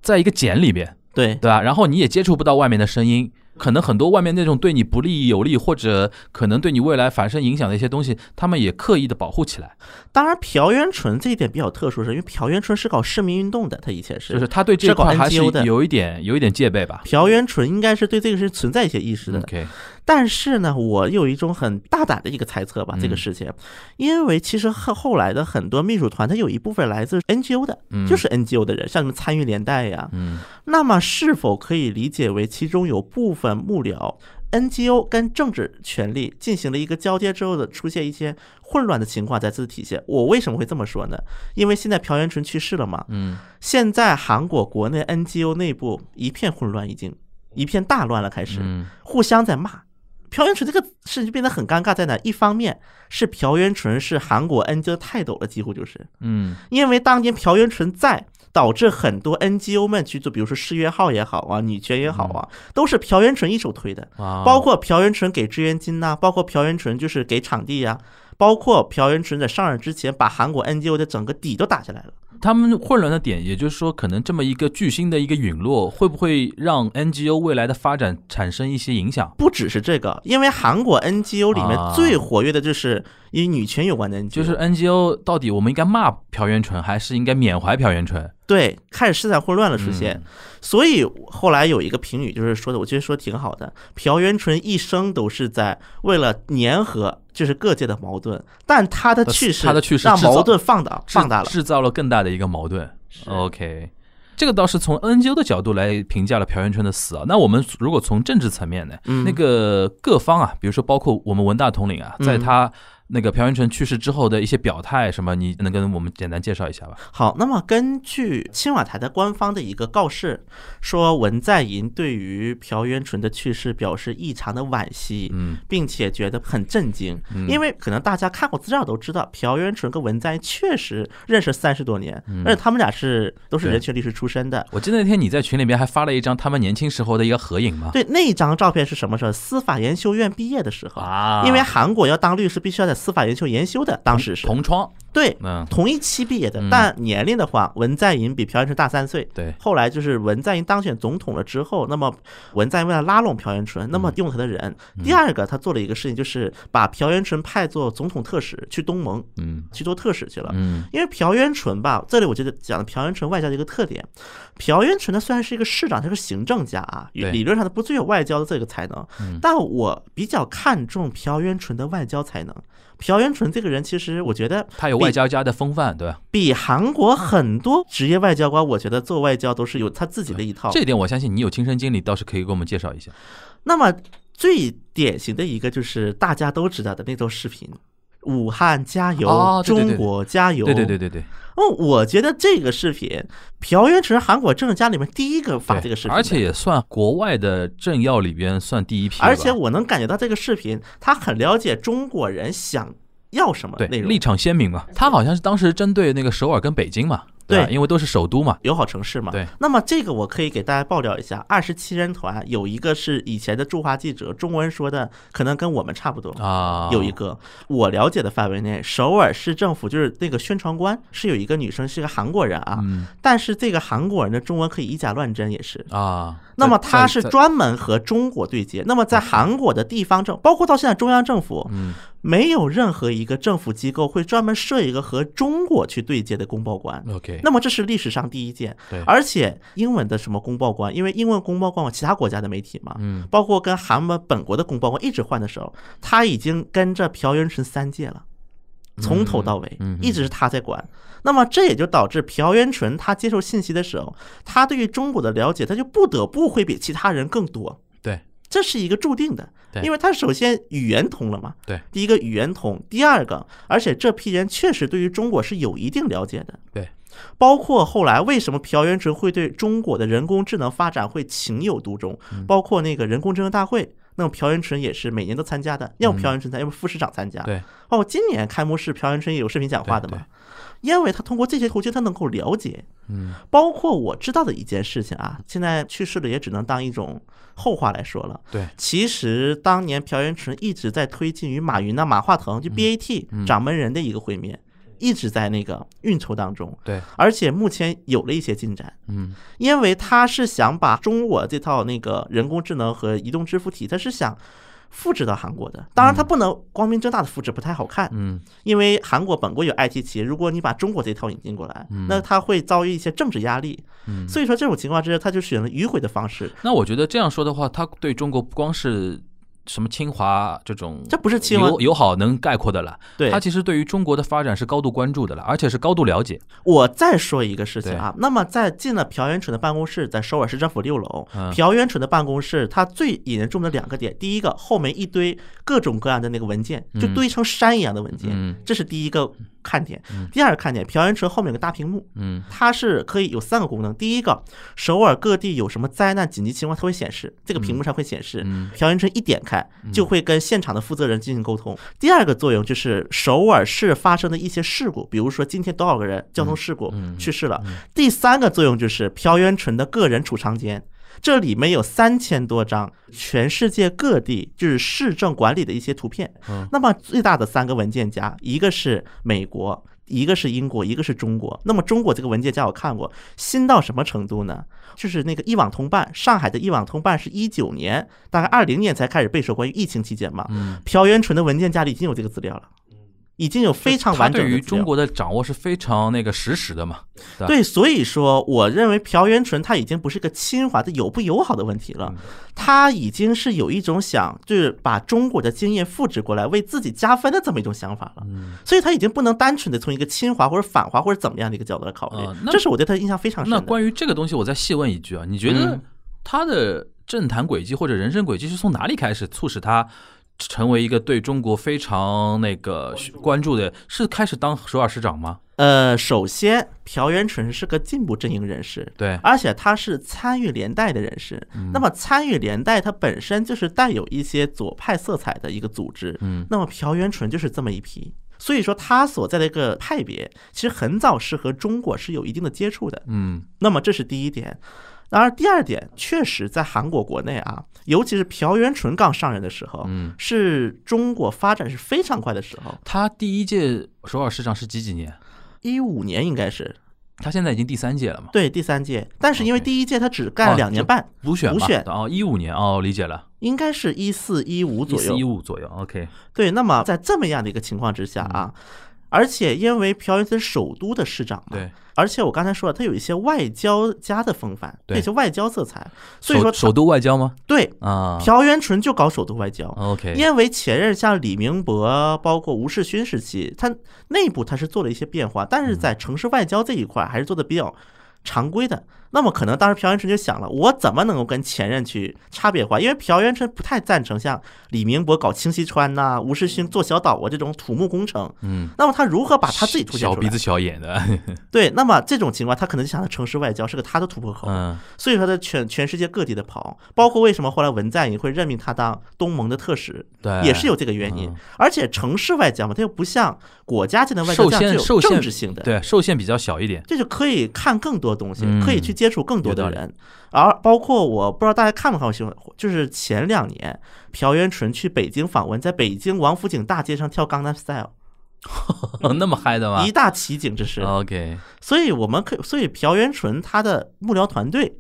在一个茧里边，对对吧？然后你也接触不到外面的声音，可能很多外面那种对你不利有利，或者可能对你未来反身影响的一些东西，他们也刻意的保护起来，当然，朴元淳这一点比较特殊，是因为朴元淳是搞市民运动的，他以前是就是他对这块还是有一点有一点戒备吧。朴元淳应该是对这个是存在一些意识的。OK，但是呢，我有一种很大胆的一个猜测吧，这个嗯事情，因为其实后后来的很多秘书团，它有一部分来自 NGO 的，嗯就是 NGO 的人，像什么参与连带呀，嗯那么是否可以理解为其中有部分幕僚 NGO 跟政治权力进行了一个交接之后的出现一些混乱的情况在此体现？我为什么会这么说呢？因为现在朴元淳去世了嘛，嗯现在韩国国内 NGO 内部一片混乱，已经一片大乱了，开始。嗯互相在骂。朴元淳这个事情变得很尴尬，在哪？一方面是朴元淳是韩国 NGO 的泰斗了，几乎就是。嗯。因为当年朴元淳在，导致很多 NGO 们去做，比如说世约号也好啊，女权也好啊，都是朴元淳一手推的，啊，包括朴元淳给支援金呐、包括朴元淳就是给场地呀、包括朴元淳在上任之前把韩国 NGO 的整个底都打下来了。他们混乱的点，也就是说，可能这么一个巨星的一个陨落，会不会让 NGO 未来的发展产生一些影响？不只是这个，因为韩国 NGO 里面啊最活跃的就是与女权有关的 NGO，就是 NGO 到底我们应该骂朴元淳，还是应该缅怀朴元淳？对，开始事态混乱了出现，嗯所以后来有一个评语就是说的，我觉得说得挺好的。朴元淳一生都是在为了粘合就是各界的矛盾，但他的去世，他的去世让矛盾放大放大了。制造了更大的一个矛盾。OK，这个倒是从 NGO 的角度来评价了朴元春的死啊。那我们如果从政治层面呢，嗯那个各方啊，比如说包括我们文大统领啊，在嗯他那个朴元淳去世之后的一些表态什么，你能跟我们简单介绍一下吧？好，那么根据青瓦台的官方的一个告示，说文在寅对于朴元淳的去世表示异常的惋惜，嗯并且觉得很震惊，嗯因为可能大家看过资料都知道，朴元淳跟文在寅确实认识三十多年，而且他们俩是都是人权律师出身的。我记得那天你在群里面还发了一张他们年轻时候的一个合影嘛？对，那张照片是什么时候？司法研修院毕业的时候，啊，因为韩国要当律师必须要在司法研究研修的，当时是。同窗，对嗯，同一期毕业的嗯，但年龄的话，文在寅比朴元淳大三岁。对，后来就是文在寅当选总统了之后，那么文在寅为了拉拢朴元淳，那么用他的人。第二个，他做了一个事情，就是把朴元淳派做总统特使去东盟嗯。去做特使去了。嗯。因为朴元淳吧，这里我觉得讲的朴元淳外交的一个特点，朴元淳呢虽然是一个市长，他是行政家啊，理论上他不具有外交的这个才能嗯，但我比较看重朴元淳的外交才能。朴元淳这个人，其实我觉得他有外交家的风范，对吧？比韩国很多职业外交官，我觉得做外交都是有他自己的一套。这一点我相信你有亲身经历，倒是可以给我们介绍一下。那么最典型的一个就是大家都知道的那段视频。武汉加油，哦对对对中国加油！对对对对对，哦，我觉得这个视频，朴元淳韩国政治家里面第一个发这个视频，而且也算国外的政要里边算第一批，而且我能感觉到这个视频，他很了解中国人想要什么对内容立。场鲜明嘛。他好像是当时针对那个首尔跟北京嘛，对吧，对因为都是首都嘛。友好城市嘛，对。那么这个我可以给大家爆料一下，二十七人团有一个是以前的驻华记者，中文说的可能跟我们差不多。啊，有一个我了解的范围内，首尔市政府就是那个宣传官是有一个女生是个韩国人啊，嗯但是这个韩国人的中文可以以假乱真，也是。啊，那么在他是专门和中国对接。那么在韩国的地方政，包括到现在中央政府，嗯没有任何一个政府机构会专门设一个和中国去对接的公报官。OK，那么这是历史上第一件对，而且英文的什么公报官，因为英文公报官有其他国家的媒体嘛，嗯包括跟韩国本国的公报官一直换的时候，他已经跟着朴元淳三届了。从头到尾一直是他在管。那么这也就导致朴元淳他接受信息的时候，他对于中国的了解，他就不得不会比其他人更多。对，这是一个注定的对，因为他首先语言通了嘛。对，第一个语言通，第二个，而且这批人确实对于中国是有一定了解的。对，包括后来为什么朴元淳会对中国的人工智能发展会情有独钟，嗯包括那个人工智能大会。那么朴元淳也是每年都参加的，要么朴元淳参加，要么副市长参加。对，哦，今年开幕式朴元淳也有视频讲话的嘛，因为他通过这些途径，他能够了解，嗯包括我知道的一件事情啊，现在去世了也只能当一种后话来说了。对，其实当年朴元淳一直在推进与马云的、马化腾就 BAT 掌门人的一个会面，一直在那个运筹当中，对，而且目前有了一些进展，嗯。因为他是想把中国这套那个人工智能和移动支付体，他是想复制到韩国的。当然，它不能光明正大的复制，不太好看，嗯因为韩国本国有 IT 企业，如果你把中国这套引进过来，那它会遭遇一些政治压力。嗯。所以说这种情况之下，他就选了迂回的方式，那我觉得这样说的话，他对中国不光是什么清华这种这不是清华友友好能概括的了，对。他其实对于中国的发展是高度关注的了，而且是高度了解。我再说一个事情啊，那么在进了朴元淳的办公室，在首尔市政府六楼，嗯。朴元淳的办公室，他最引人注目的两个点，第一个后面一堆各种各样的那个文件，就堆成山一样的文件，嗯。这是第一个看点。第二个看点，朴元淳后面有个大屏幕，嗯它是可以有三个功能。第一个，首尔各地有什么灾难紧急情况，它会显示，这个屏幕上会显示。嗯朴元淳一点开，就会跟现场的负责人进行沟通。第二个作用就是首尔市发生的一些事故，比如说今天多少个人交通事故嗯去世了。第三个作用就是朴元淳的个人储藏间。这里面有三千多张全世界各地就是市政管理的一些图片。嗯那么最大的三个文件夹，一个是美国，一个是英国，一个是中国。那么中国这个文件夹我看过，新到什么程度呢？就是那个一网通办，上海的一网通办是一九年，大概二零年才开始备受关于疫情期间嘛。嗯，朴元淳的文件夹里已经有这个资料了，已经有非常完整的对于中国的掌握是非常那个实时的嘛。吧对，所以说，我认为朴元淳他已经不是个侵华的友不友好的问题了，嗯他已经是有一种想就是把中国的经验复制过来，为自己加分的这么一种想法了。嗯所以他已经不能单纯的从一个亲华或者反华或者怎么样的一个角度来考虑啊，这是我对他的印象非常深的。那关于这个东西，我再细问一句啊，你觉得嗯他的政坛轨迹或者人生轨迹是从哪里开始促使他成为一个对中国非常那个关注的？是开始当首尔市长吗？呃，首先，朴元淳是个进步阵营人士，对，而且他是参与连带的人士。嗯那么参与连带，它本身就是带有一些左派色彩的一个组织。嗯那么朴元淳就是这么一批。所以说，他所在的一个派别，其实很早是和中国是有一定的接触的。嗯那么这是第一点。当然，第二点，确实在韩国国内啊，尤其是朴元淳刚上任的时候，嗯，是中国发展是非常快的时候。他第一届首尔市长是几几年？一五年应该是他现在已经第三届了嘛？对第三届，但是因为第一届他只干了两年半，补选嘛？补选哦，一五年哦，理解了，应该是一四一五左一四一。五左右。OK，对，那么在这么样的一个情况之下啊，而且因为朴元淳是首都的市长嘛，对，而且我刚才说了，他有一些外交家的风范，对有一些外交色彩，所以说首首都外交吗？对啊朴元淳就搞首都外交。，OK，因为前任像李明博，包括吴世勋时期，他内部他是做了一些变化，但是在城市外交这一块还是做的比较常规的。那么可能当时朴元淳就想了，我怎么能够跟前任去差别化？因为朴元淳不太赞成像李明博搞清溪川呐、吴世勋做小岛啊这种土木工程。嗯，那么他如何把他自己凸显出来小鼻子？小眼的，[LAUGHS] 对，那么这种情况，他可能就想着城市外交是个他的突破口。嗯所以说他全全世界各地的跑，包括为什么后来文在寅会任命他当东盟的特使，对，也是有这个原因嗯。而且城市外交嘛，他又不像国家间的外交受这样具有政治性的，对受限比较小一点。这就可以看更多东西嗯，可以去接触更多的人。而包括我不知道大家看没看过新闻，就是前两年朴元淳去北京访问，在北京王府井大街上跳《Gangnam [LAUGHS] Style 那么嗨的》，吗一大奇景，这是。？OK，所以我们可以，所以朴元淳他的幕僚团队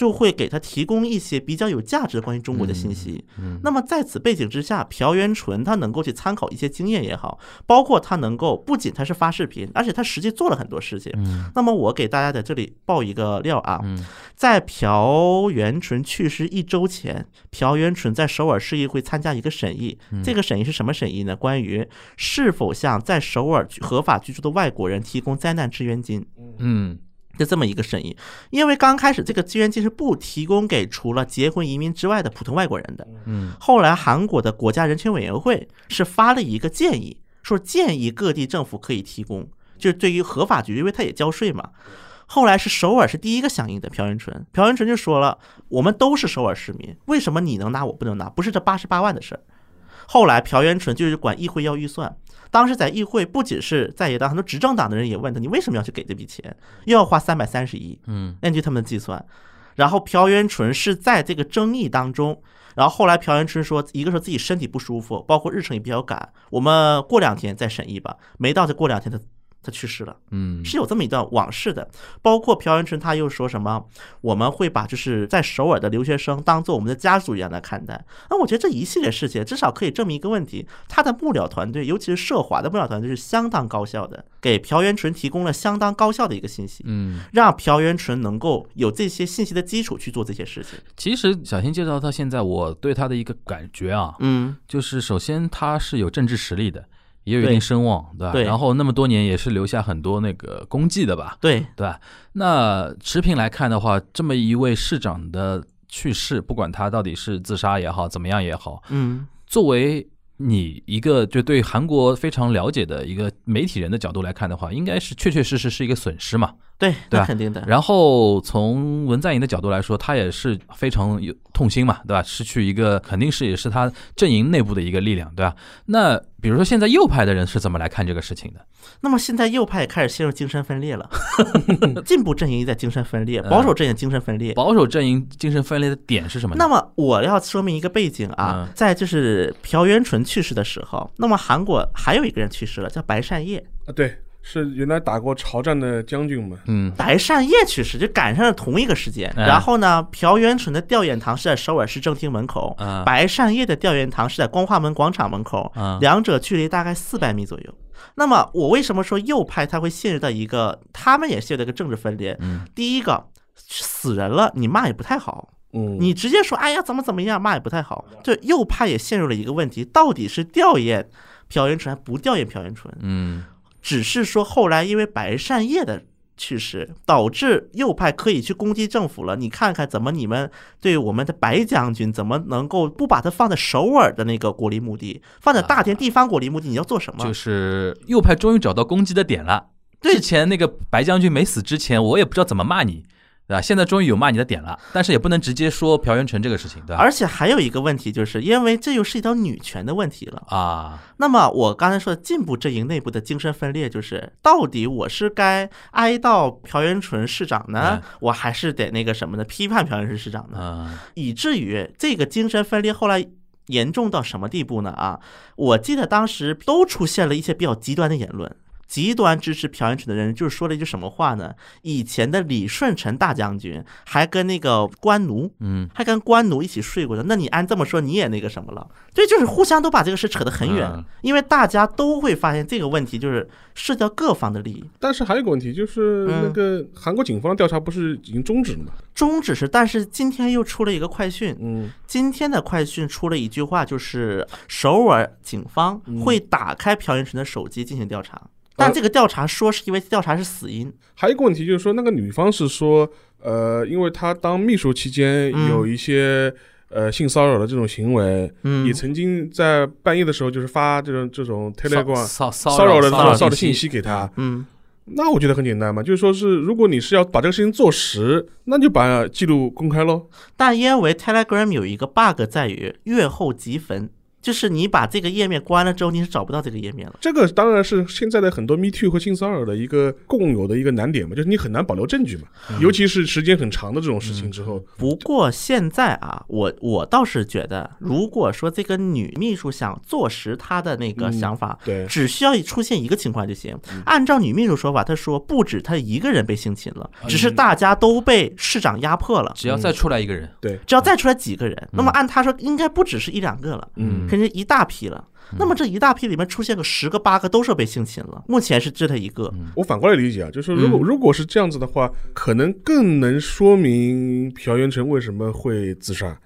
就会给他提供一些比较有价值的关于中国的信息。嗯那么在此背景之下，朴元淳他能够去参考一些经验也好，包括他能够不仅他是发视频，而且他实际做了很多事情。嗯那么我给大家在这里爆一个料啊，嗯在朴元淳去世一周前，朴元淳在首尔市议会参加一个审议。嗯这个审议是什么审议呢？关于是否向在首尔合法居住的外国人提供灾难支援金。嗯就这么一个审议，因为刚开始这个资源金是不提供给除了结婚移民之外的普通外国人的。嗯后来韩国的国家人权委员会是发了一个建议，说建议各地政府可以提供，就是对于合法局，因为他也交税嘛。后来是首尔是第一个响应的，朴元淳，朴元淳就说了，我们都是首尔市民，为什么你能拿我不能拿？不是这八十八万的事儿。后来朴元淳就是管议会要预算，当时在议会不仅是在野党，很多执政党的人也问他，你为什么要去给这笔钱？又要花三百三十亿，嗯根据他们的计算，然后朴元淳是在这个争议当中，然后后来朴元淳说，一个说自己身体不舒服，包括日程也比较赶，我们过两天再审议吧。没到这过两天，他他去世了。嗯，是有这么一段往事的，包括朴元淳他又说什么，我们会把就是在首尔的留学生当做我们的家族一样来看待。那我觉得这一系列事情至少可以证明一个问题，他的幕僚团队，尤其是涉华的幕僚团队是相当高效的，给朴元淳提供了相当高效的一个信息，嗯，让朴元淳能够有这些信息的基础去做这些事情。其实小新介绍到现在，我对他的一个感觉啊，嗯，就是首先他是有政治实力的，也有一定声望，对吧？对然后那么多年也是留下很多那个功绩的吧，对，对吧？那持平来看的话，这么一位市长的去世，不管他到底是自杀也好，怎么样也好，嗯，作为你一个就对韩国非常了解的一个媒体人的角度来看的话，应该是确确实实是一个损失嘛。对，对肯定的。然后从文在寅的角度来说，他也是非常有痛心嘛，对吧？失去一个肯定是也是他阵营内部的一个力量，对吧？那比如说现在右派的人是怎么来看这个事情的？那么现在右派也开始陷入精神分裂了，[LAUGHS] 进步阵营也在精神分裂，嗯保守阵营精神分裂。保守阵营精神分裂的点是什么？那么我要说明一个背景啊嗯，在就是朴元淳去世的时候，那么韩国还有一个人去世了，叫白善烨。啊，对，是原来打过朝战的将军嘛。嗯。白善烨去世就赶上了同一个时间，嗯然后呢，朴元淳的吊唁堂是在首尔市政厅门口，嗯白善烨的吊唁堂是在光化门广场门口，嗯两者距离大概四百米左右。那么我为什么说右派他会陷入到一个，他们也陷入到一个政治分裂？嗯。第一个死人了，你骂也不太好，嗯，你直接说哎呀怎么怎么样骂也不太好。对，右派也陷入了一个问题，到底是吊唁朴元淳还不吊唁朴元淳？嗯只是说后来因为白善业的去世，导致右派可以去攻击政府了。你看看怎么你们对我们的白将军怎么能够不把他放在首尔的那个国立墓地，放在大田地方国立墓地？你要做什么？就是右派终于找到攻击的点了。之前那个白将军没死之前，我也不知道怎么骂你，对吧？现在终于有骂你的点了，但是也不能直接说朴元淳这个事情，对吧？而且还有一个问题，就是因为这又涉及到女权的问题了。啊，那么我刚才说的进步阵营内部的精神分裂，就是到底我是该哀悼朴元淳市长呢，我还是得那个什么呢？批判朴元淳市长呢？嗯以至于这个精神分裂后来严重到什么地步呢？啊，我记得当时都出现了一些比较极端的言论。极端支持朴元淳的人就是说了一句什么话呢？以前的李舜臣大将军还跟那个官奴，嗯，还跟官奴一起睡过的。那你按这么说，你也那个什么了？对，就是互相都把这个事扯得很远嗯，因为大家都会发现这个问题就是涉及到各方的利益。但是还有一个问题，就是嗯那个韩国警方调查不是已经终止了吗？终止是，但是今天又出了一个快讯，嗯，今天的快讯出了一句话，就是首尔警方会打开朴元淳的手机进行调查，但这个调查说是因为调查是死因，还有一个问题就是说，那个女方是说，呃，因为她当秘书期间嗯有一些、呃性骚扰的这种行为，嗯也曾经在半夜的时候就是发这种这种 Telegram 骚骚骚扰的骚骚扰的信息，给她。嗯，那我觉得很简单嘛，就是说是如果你是要把这个事情做实，那就把记录公开喽。但因为 Telegram 有一个 bug 在于阅后即焚，就是你把这个页面关了之后，你是找不到这个页面了。这个当然是现在的很多 Me Too 和性骚扰的一个共有的一个难点嘛，就是你很难保留证据嘛，尤其是时间很长的这种事情之后，不过现在啊，我我倒是觉得，如果说这个女秘书想坐实她的那个想法，对只需要出现一个情况就行。按照女秘书说法，她说不止她一个人被性侵了，只是大家都被市长压迫了。只要再出来一个人，对，只要再出来几个人，那么按她说，应该不只是一两个了，嗯肯定一大批了。那么这一大批里面出现个十个八个都是被性侵了，目前是只他一个。我反过来理解啊，就是说，如果、嗯如果是这样子的话，可能更能说明朴元成为什么会自杀。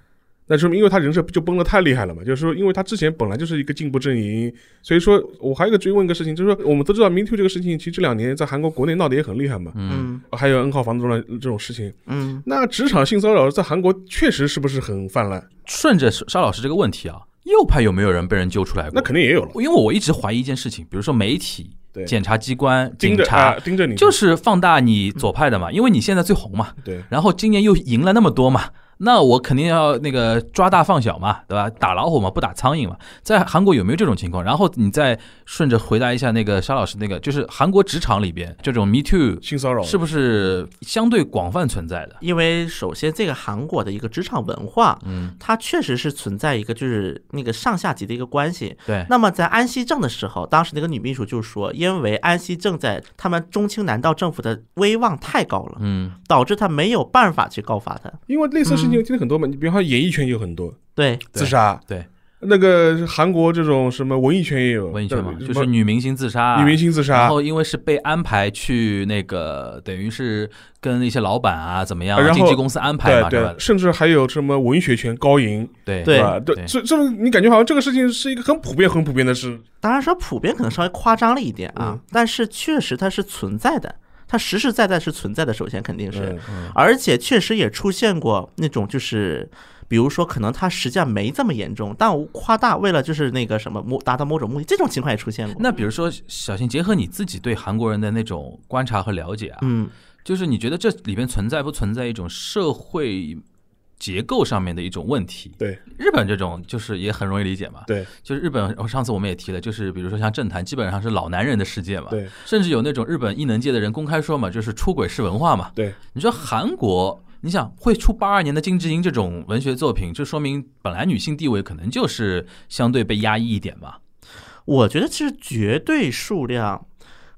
那说明，因为他人设就崩的太厉害了嘛，就是说，因为他之前本来就是一个进步阵营，所以说我还有一个追问一个事情，就是说，我们都知道 Me Too 这个事情，其实这两年在韩国国内闹得也很厉害嘛，嗯还有 N 号房这种这种事情。嗯，那职场性骚扰在韩国确实是不是很泛滥？顺着沙老师这个问题啊，右派有没有人被人揪出来过？那肯定也有了，因为我一直怀疑一件事情，比如说媒体、检察机关、警察啊，，盯着你，就是放大你左派的嘛，因为你现在最红嘛。对，然后今年又赢了那么多嘛，那我肯定要那个抓大放小嘛，对吧？打老虎嘛，不打苍蝇嘛。在韩国有没有这种情况？然后你再顺着回答一下那个沙老师那个，就是韩国职场里边这种 Me Too 性骚扰是不是相对广泛存在的？因为首先这个韩国的一个职场文化，嗯，它确实是存在一个就是那个上下级的一个关系。对，那么在安熙正的时候，当时那个女秘书就说，因为安熙正在他们中青南道政府的威望太高了，嗯，导致他没有办法去告发他。因为类似事情听得很多嘛，你比方说演艺圈有很多。对，自杀，对，那个韩国这种什么文艺圈也有，文艺圈嘛，就是女明星自杀，女明星自杀。然，后因为是被安排去那个，等于是跟一些老板啊怎么样经纪公司安排对嘛，对吧？对，？甚至还有什么文学圈高银，对。对吧？对，这这你感觉好像这个事情是一个很普遍、很普遍的事，当然说普遍可能稍微夸张了一点啊，嗯。但是确实它是存在的，它实实在在是存在的。首先肯定是，嗯而且确实也出现过那种就是。比如说，可能它实际上没这么严重，但我夸大，为了就是那个什么目达到某种目的，这种情况也出现过。那比如说，小新结合你自己对韩国人的那种观察和了解啊，嗯，就是你觉得这里边存在不存在一种社会结构上面的一种问题？对日本这种就是也很容易理解嘛，对就是日本，哦上次我们也提了，就是比如说像政坛，基本上是老男人的世界嘛，对甚至有那种日本艺能界的人公开说嘛，就是出轨是文化嘛。对，你说韩国，你想会出八二年的金智英这种文学作品，这说明本来女性地位可能就是相对被压抑一点吧。我觉得其实绝对数量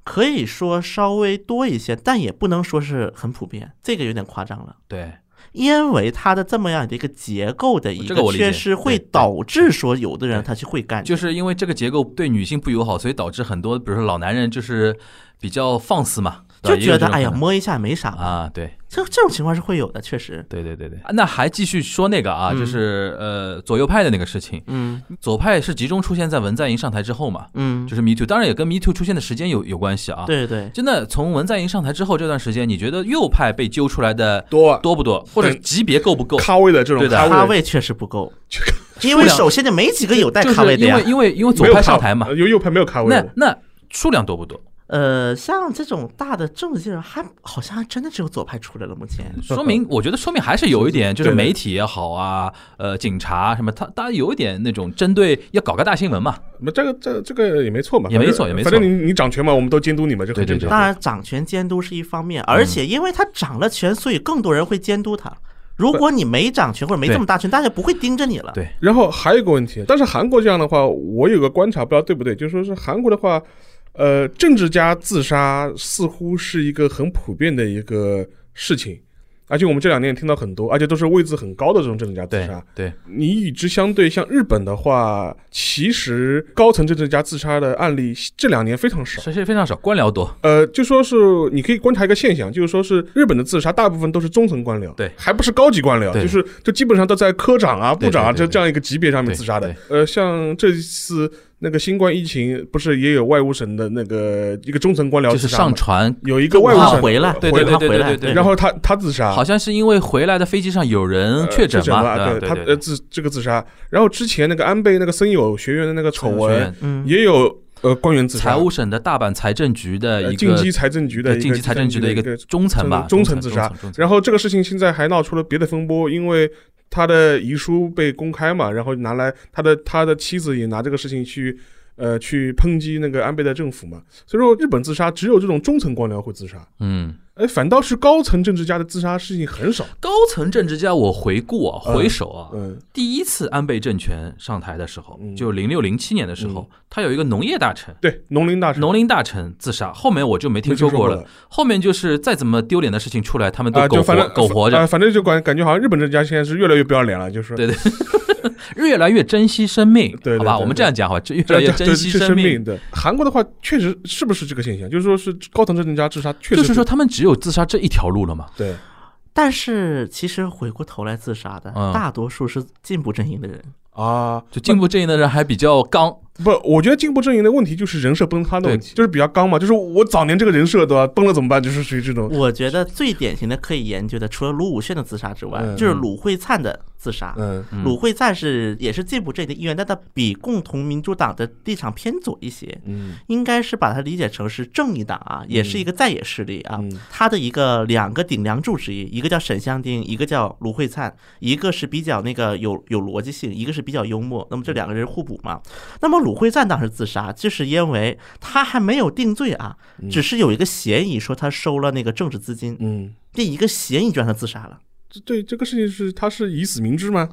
可以说稍微多一些，但也不能说是很普遍，这个有点夸张了。对，因为它的这么样的一个结构的一个缺失，会导致说有的人他是会干，就是因为这个结构对女性不友好，所以导致很多，比如说老男人就是比较放肆嘛，就觉得哎呀摸一下没啥，啊，对。这这种情况是会有的，确实。对对对对，啊那还继续说那个啊，嗯。就是呃左右派的那个事情。嗯。左派是集中出现在文在寅上台之后嘛，嗯。就，是 Me Too，当然也跟 Me Too 出现的时间有有关系啊。，对对，真的从文在寅上台之后这段时间，你觉得右派被揪出来的多。啊多不多，或者级别够不够？咖位的这种对的。咖位。确实不够，[LAUGHS] 因为首先就没几个有带咖位的呀。因为。因为因为左派上台嘛。呃，右右派没有咖位，那那数量多不多？呃，像这种大的政界人，还好像还真的只有左派出来了。目前，说明我觉得说明还是有一点，就是媒体也好啊，呃，警察什么，他他有一点那种针对要搞个大新闻嘛。那这个这这个也没错嘛，也没错也没错反正你你掌权嘛，我们都监督你嘛，这很正常。当然掌权监督是一方面，而且因为他掌了权，所以更多人会监督他。如果你没掌权或者没这么大权，大家不会盯着你了。对然后还有一个问题，但是韩国这样的话，我有个观察，不知道对不对，就是说是韩国的话，呃，政治家自杀似乎是一个很普遍的一个事情，而且我们这两年也听到很多，而且都是位置很高的这种政治家自杀。对，你与之相对，像日本的话，其实高层政治家自杀的案例这两年非常少。是是非常少，官僚多。呃，就说是你可以观察一个现象，就是说是日本的自杀大部分都是中层官僚，对还不是高级官僚，就是就基本上都在科长啊、部长啊这这样一个级别上面自杀的。呃，像这次那个新冠疫情，不是也有外务省的那个一个中层官僚就是上传，有一个外务省回来，对回对对对他回来，对对。然后他他自杀，好像是因为回来的飞机上有人呃确诊嘛，了，对对他呃自这个自杀。然后之前那个安倍那个森友学院的那个丑闻嗯，也有呃官员自杀，财务省的大阪财政局的一个呃晋级财政局的一个对晋级财政局的一一个中层吧，中层层自杀。然后这个事情现在还闹出了别的风波，因为他的遗书被公开嘛，然后拿来他的他的妻子也拿这个事情去呃去抨击那个安倍的政府嘛，所以说日本自杀只有这种中层官僚会自杀，嗯，哎，反倒是高层政治家的自杀事情很少。高层政治家我回顾啊，嗯回首啊，嗯，第一次安倍政权上台的时候，嗯就零六零七年的时候，他有一个农业大臣。对，农林大臣，农林大臣自杀，后面我就没听说过了。过后面就是再怎么丢脸的事情出来，他们都啊，苟活、苟活着，啊，反正就感感觉好像日本政治家现在是越来越不要脸了，就是对对，[LAUGHS] [LAUGHS] 越来越珍惜生命，好吧？对对对我们这样讲好吧，这越来越珍惜生命。对，韩国的话确实是不是这个现象？就是说是高层政治家自杀，确实就是说，他们只有自杀这一条路了嘛？对。但是其实回过头来自杀的嗯大多数是进步阵营的人。啊，就进步阵营的人还比较刚，不，我觉得进步阵营的问题就是人设崩塌的问题，就是比较刚嘛，就是我早年这个人设对吧，崩了怎么办？就是属于这种，我觉得最典型的可以研究的，除了卢武铉的自杀之外，嗯就是鲁会灿的自杀。嗯嗯鲁会灿是也是进步阵营的一员，但他比共同民主党的立场偏左一些，嗯应该是把它理解成是正义党啊，也是一个在野势力啊嗯。他的一个两个顶梁柱之一，一个叫沈香丁，一个叫卢会灿，一个是比较那个有有逻辑性，一个是比较幽默。那么这两个人互补嘛。那么鲁会赞当时自杀，就是因为他还没有定罪啊，只是有一个嫌疑说他收了那个政治资金，嗯，这一个嫌疑就让他自杀了。这对这个事情是他是以死明志吗？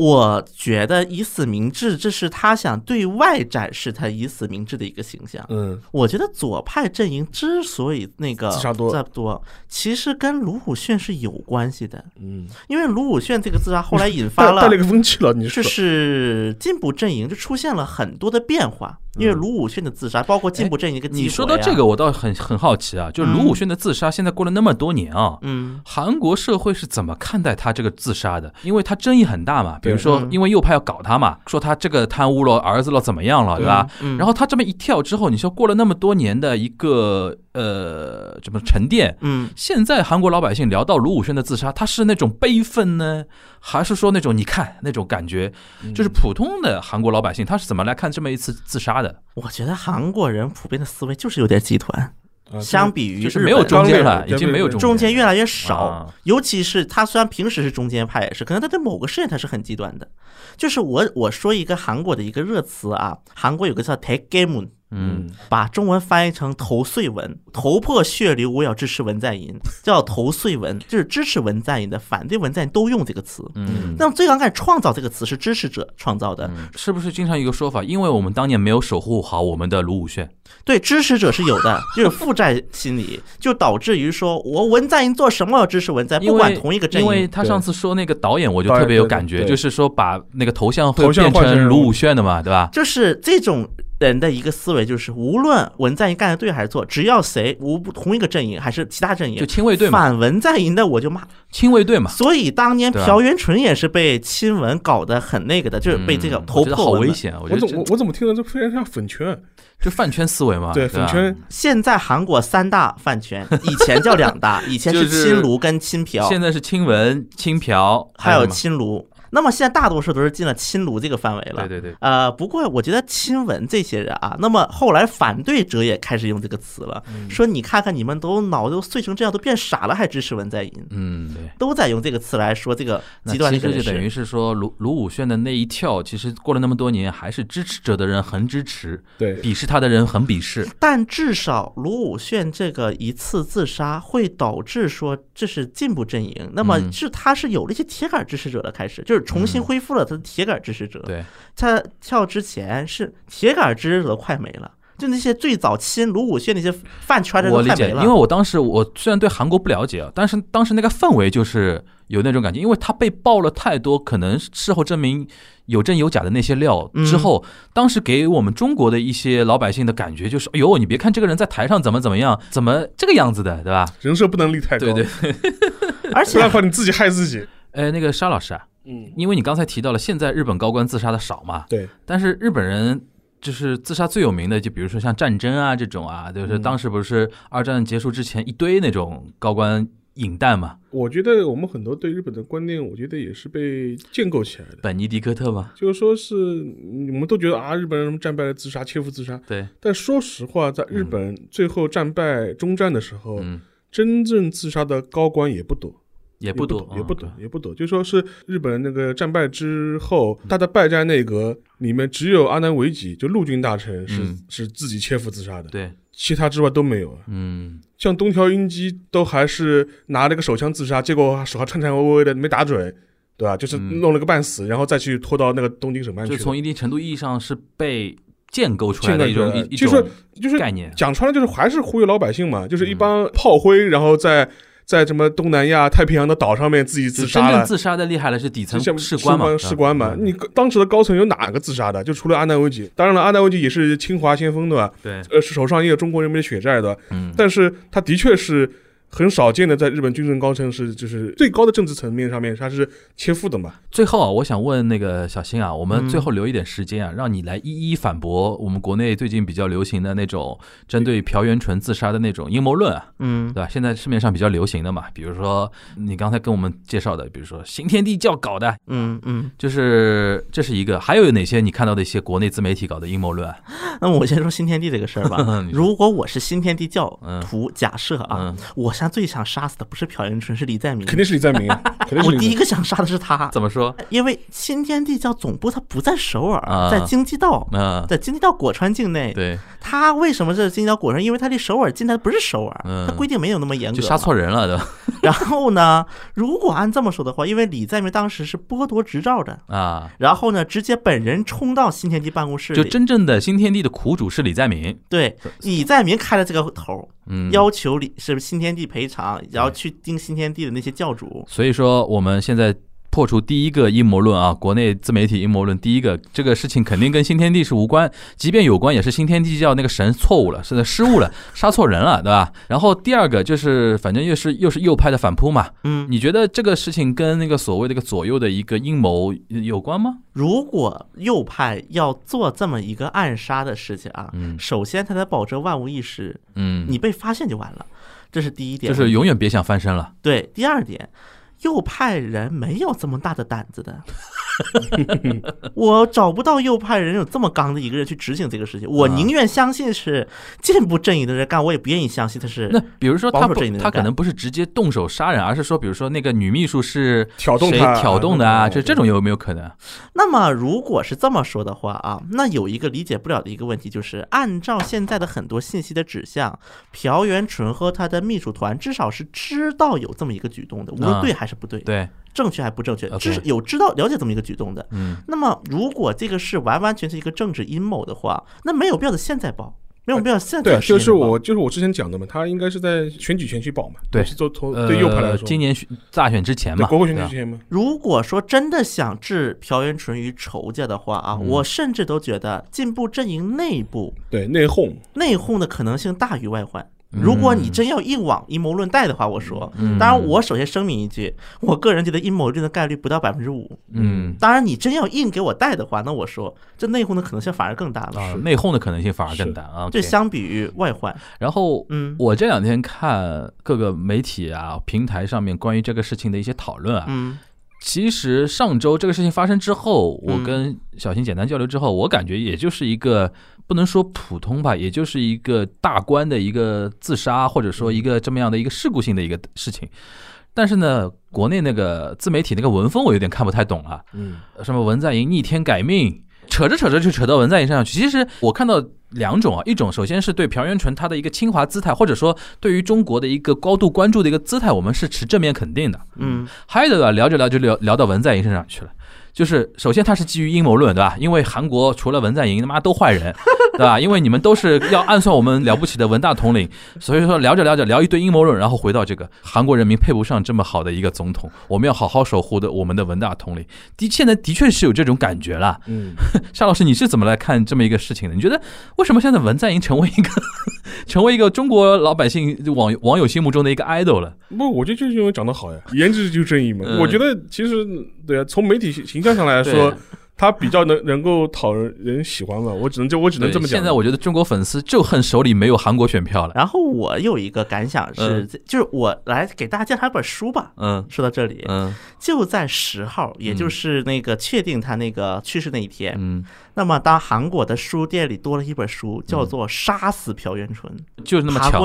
我觉得以死明志，这是他想对外展示他以死明志的一个形象。嗯。我觉得左派阵营之所以那个自杀多。其实跟卢武铉是有关系的，嗯，因为卢武铉这个自杀后来引发 [LAUGHS] 了带带了一个风气了，你说。就是进步阵营就出现了很多的变化，因为卢武铉的自杀，包括进步阵营一个你说到这个，，我倒很很好奇啊，就是卢武铉的自杀，现在过了那么多年啊，嗯。韩国社会是怎么看待他这个自杀的？因为他争议很大嘛，比如说嗯因为右派要搞他嘛，说他这个贪污了儿子了怎么样了，对吧？嗯，然后他这么一跳之后，你说过了那么多年的一个呃怎么沉淀，嗯。现在韩国老百姓聊到卢武铉的自杀，他是那种悲愤呢，还是说那种你看那种感觉？嗯就是普通的韩国老百姓他是怎么来看这么一次自杀的？我觉得韩国人普遍的思维就是有点集团，啊相比于就是没有日本中间了，已经没有中中间越来越少啊，尤其是他虽然平时是中间派，也是，可能他在某个事件他是很极端的。就是我我说一个韩国的一个热词啊，韩国有个叫 “take game”，嗯，把中文翻译成头碎文，头破血流，我要支持文在寅，叫头碎文，就是支持文在寅的，反对文在寅都用这个词。嗯那么最刚开始创造这个词是支持者创造的，是不是经常有一个说法？因为我们当年没有守护好我们的卢武铉，对支持者是有的，就是负债心理，就导致于说我文在寅做什么要支持文在寅，不管同一个阵营因为营。他上次说那个导演，我就特别有感觉，就是说把那个头像会变成卢武铉的嘛，对吧？就是这种人的一个思维，就是无论文在寅干的对还是错，只要谁无不同一个阵营还是其他阵营就亲卫队嘛，反文在寅的，我就骂。亲卫队嘛，所以当年朴元淳也是被亲文搞得很那个的，就是被这个嗯头我觉得破。好危险啊！我我怎么我怎么听着这非常像粉圈？就饭圈思维嘛，对，粉圈现在韩国三大饭圈，以前叫两大，[LAUGHS] 以前是亲卢跟亲朴，现在是亲文、亲朴，还有亲卢。那么现在大多数都是进了亲卢这个范围了。对对对，呃，不过我觉得亲文这些人啊，那么后来反对者也开始用这个词了，嗯说你看看你们都脑子都碎成这样，都变傻了，还支持文在寅，嗯对。都在用这个词来说这个那极端的其一个人士。实就等于是说卢卢武铉的那一跳，其实过了那么多年，还是支持者的人很支持，对，鄙视他的人很鄙视。但至少卢武铉这个一次自杀会导致说这是进步阵营，那么嗯是他是有了一些铁杆支持者的开始，就是重新恢复了他的铁杆支持者。对，他跳之前是铁杆支持者快没了，就那些最早亲卢武铉那些饭圈的人我理解，都快没了。因为我当时我虽然对韩国不了解啊，但是当时那个氛围就是有那种感觉，因为他被爆了太多，可能事后证明有真有假的那些料嗯之后，当时给我们中国的一些老百姓的感觉就是，哎呦，你别看这个人在台上怎么怎么样，怎么这个样子的，对吧？人设不能立太高，对对，而且不然的话你自己害自己。[LAUGHS] 哎，那个沙老师啊，嗯，因为你刚才提到了，现在日本高官自杀的少嘛，对，但是日本人就是自杀最有名的，就比如说像战争啊这种啊，就是嗯。当时不是二战结束之前一堆那种高官引弹嘛，我觉得我们很多对日本的观念，我觉得也是被建构起来的。本尼迪克特嘛，就是说是你们都觉得啊，日本人什么战败了自杀、切腹自杀，对，但说实话，在日本最后战败终战的时候，嗯，真正自杀的高官也不多，也不多，也不多，嗯也不多。就说是日本那个战败之后，他的败战内阁里面只有阿南惟几，就陆军大臣是、嗯是自己切腹自杀的，对，其他之外都没有。嗯，像东条英机都还是拿了个手枪自杀，结果手还颤颤巍巍的没打准，对吧？就是嗯弄了个半死，然后再去拖到那个东京审判去。就从一定程度意义上是被建构出来的一种就是就是概念，讲穿了就是还是忽悠老百姓嘛，就是一嗯帮炮灰，然后在在什么东南亚太平洋的岛上面自己自杀了。正自杀的厉害的是底层像士官嘛，士官嘛，嗯你当时的高层有哪个自杀的？就除了阿南惟几，当然了，阿南惟几也是清华先锋对吧？对，呃，手上也有中国人民的血债的，嗯，但是他的确是很少见的，在日本军政高层是就是最高的政治层面上面，它是切腹的嘛。最后啊，我想问那个小新啊，我们嗯最后留一点时间啊，让你来一一反驳我们国内最近比较流行的那种针对朴元淳自杀的那种阴谋论啊，嗯对吧？现在市面上比较流行的嘛，比如说你刚才跟我们介绍的，比如说新天地教搞的，嗯嗯。就是这是一个，还有哪些你看到的一些国内自媒体搞的阴谋论啊？那么我先说新天地这个事儿吧 [LAUGHS] 如果我是新天地教嗯徒，假设啊嗯，我现在最想杀死的不是朴元淳，是李在明。肯定是李在明啊，[LAUGHS] 肯定是我。第一个想杀的是他，怎么说？因为新天地教总部它不在首尔，啊在京畿道。嗯，在京畿道果川境内，对，他为什么是京畿道果川？因为他离首尔近，它不是首尔，他规定没有那么严格。就杀错人了，对吧？然后呢，如果按这么说的话，因为李在明当时是剥夺执照的，啊，然后呢，直接本人冲到新天地办公室，就真正的新天地的苦主是李在明，对李在明开了这个头，嗯，要求里是不是新天地赔偿，然后去盯新天地的那些教主。所以说，我们现在破除第一个阴谋论啊，国内自媒体阴谋论，第一个这个事情肯定跟新天地是无关，即便有关，也是新天地教那个神错误了，是失误了，[LAUGHS] 杀错人了，对吧？然后第二个就是，反正又是又是右派的反扑嘛，嗯，你觉得这个事情跟那个所谓的一个左右的一个阴谋有关吗？如果右派要做这么一个暗杀的事情啊，嗯首先他得保证万无一失，嗯，你被发现就完了，这是第一点。就是永远别想翻身了。对，第二点，右派人没有这么大的胆子的。[LAUGHS] 我找不到右派人有这么刚的一个人去执行这个事情，我啊宁愿相信是进步阵营的人干，我也不愿意相信他是那比如说他不保守阵营的，人他可能不是直接动手杀人，而是说，比如说那个女秘书是谁挑动他挑动的啊？就这这种有没有可能？那么，如果是这么说的话啊，那有一个理解不了的一个问题，就是按照现在的很多信息的指向，朴元淳和他的秘书团至少是知道有这么一个举动的，无论啊对还是不对，对，正确还不正确少有知道了解这么一个举动的。嗯，那么，如果这个是完完全是一个政治阴谋的话，那没有必要的现在报，没有必要现在对，就是我就是我之前讲的嘛，他应该是在选举前去保嘛，对是做投呃，对右派来说，今年选大选之前嘛，国会选举之前嘛，如果说真的想置朴元淳于仇家的话啊，嗯。我甚至都觉得进步阵营内部对内讧，内讧的可能性大于外患。如果你真要硬往阴谋论带的话，我说，嗯当然我首先声明一句，我个人觉得阴谋论的概率不到百分之五。嗯当然你真要硬给我带的话，那我说这内讧的可能性反而更大了。啊，内讧的可能性反而更大啊。这相比于外患，然后嗯我这两天看各个媒体啊平台上面关于这个事情的一些讨论啊，嗯其实上周这个事情发生之后，我嗯。跟小新简单交流之后，我感觉也就是一个不能说普通吧，也就是一个大官的一个自杀，或者说一个这么样的一个事故性的一个事情。但是呢，国内那个自媒体那个文风我有点看不太懂啊，嗯，什么文在寅逆天改命，扯着扯着就扯到文在寅身上去。其实我看到两种啊，一种首先是对朴元淳他的一个清华姿态，或者说对于中国的一个高度关注的一个姿态，我们是持正面肯定的。嗯还有的聊着聊就聊聊到文在寅身上去了。就是首先它是基于阴谋论，对吧？因为韩国除了文在寅，他妈都坏人，[LAUGHS] 对吧？因为你们都是要暗算我们了不起的文大统领，[LAUGHS] 所以说聊着聊着聊一堆阴谋论，然后回到这个韩国人民配不上这么好的一个总统，我们要好好守护的我们的文大统领。的现在的确是有这种感觉了。嗯，[LAUGHS] 夏老师，你是怎么来看这么一个事情的？你觉得为什么现在文在寅成为一个成为一个中国老百姓网网友心目中的一个 idol 了？不，我觉得就是因为长得好呀，颜值就正义嘛。嗯我觉得其实对啊，从媒体形形象上来说，他比较能能够讨人人喜欢嘛。我只能就我只能这么讲。现在我觉得中国粉丝就恨手里没有韩国选票了。然后我有一个感想是嗯，就是我来给大家介绍一本书吧。嗯说到这里，嗯就在十号，也就是那个确定他那个去世那一天，嗯，那么当韩国的书店里多了一本书，叫做《杀死朴元淳》，就那么巧，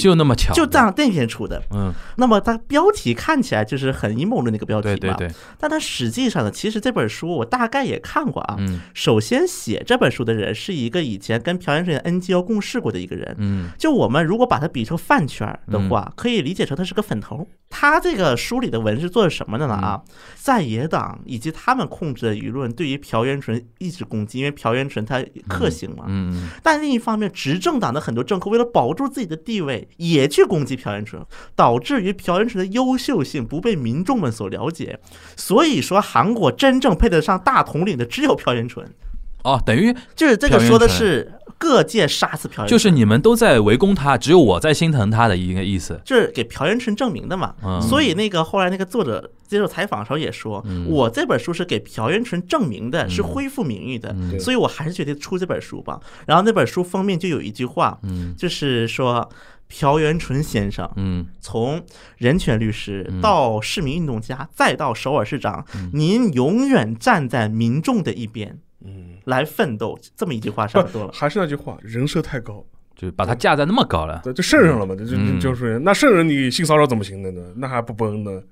就那么巧，就这样那天出的。嗯，那么它标题看起来就是很阴谋论的一个标题嘛，对对对，但它实际上呢，其实这本书我大概也看过啊。嗯首先写这本书的人是一个以前跟朴元淳 NGO 共事过的一个人。嗯就我们如果把它比成饭圈的话，可以理解成他是个粉头。他这个书里的文是做的什么的呢？啊，在野党以及他们控制的舆论对于朴元淳一直攻击，因为朴元淳他克星嘛。嗯但另一方面，执政党的很多政客为了保住自己的地位，也去攻击朴元淳，导致于朴元淳的优秀性不被民众们所了解。所以说，韩国真正配得上大统领的只有朴元淳。哦，等于就是这个说的是各界杀死朴元淳，就是你们都在围攻他，只有我在心疼他的一个意思。就是给朴元淳证明的嘛。嗯。所以那个后来那个作者接受采访的时候也说，嗯。我这本书是给朴元淳证明的，是恢复名誉的，嗯。所以我还是决定出这本书吧。然后那本书封面就有一句话，嗯。就是说朴元淳先生嗯。从人权律师嗯。到市民运动家，再到首尔市长，您永远站在民众的一边嗯，来奋斗。这么一句话差不多了。还是那句话，人设太高，就把他架在那么高了。对，就圣人了嘛，就就嗯就是那圣人你性骚扰怎么行的呢？那还不崩呢？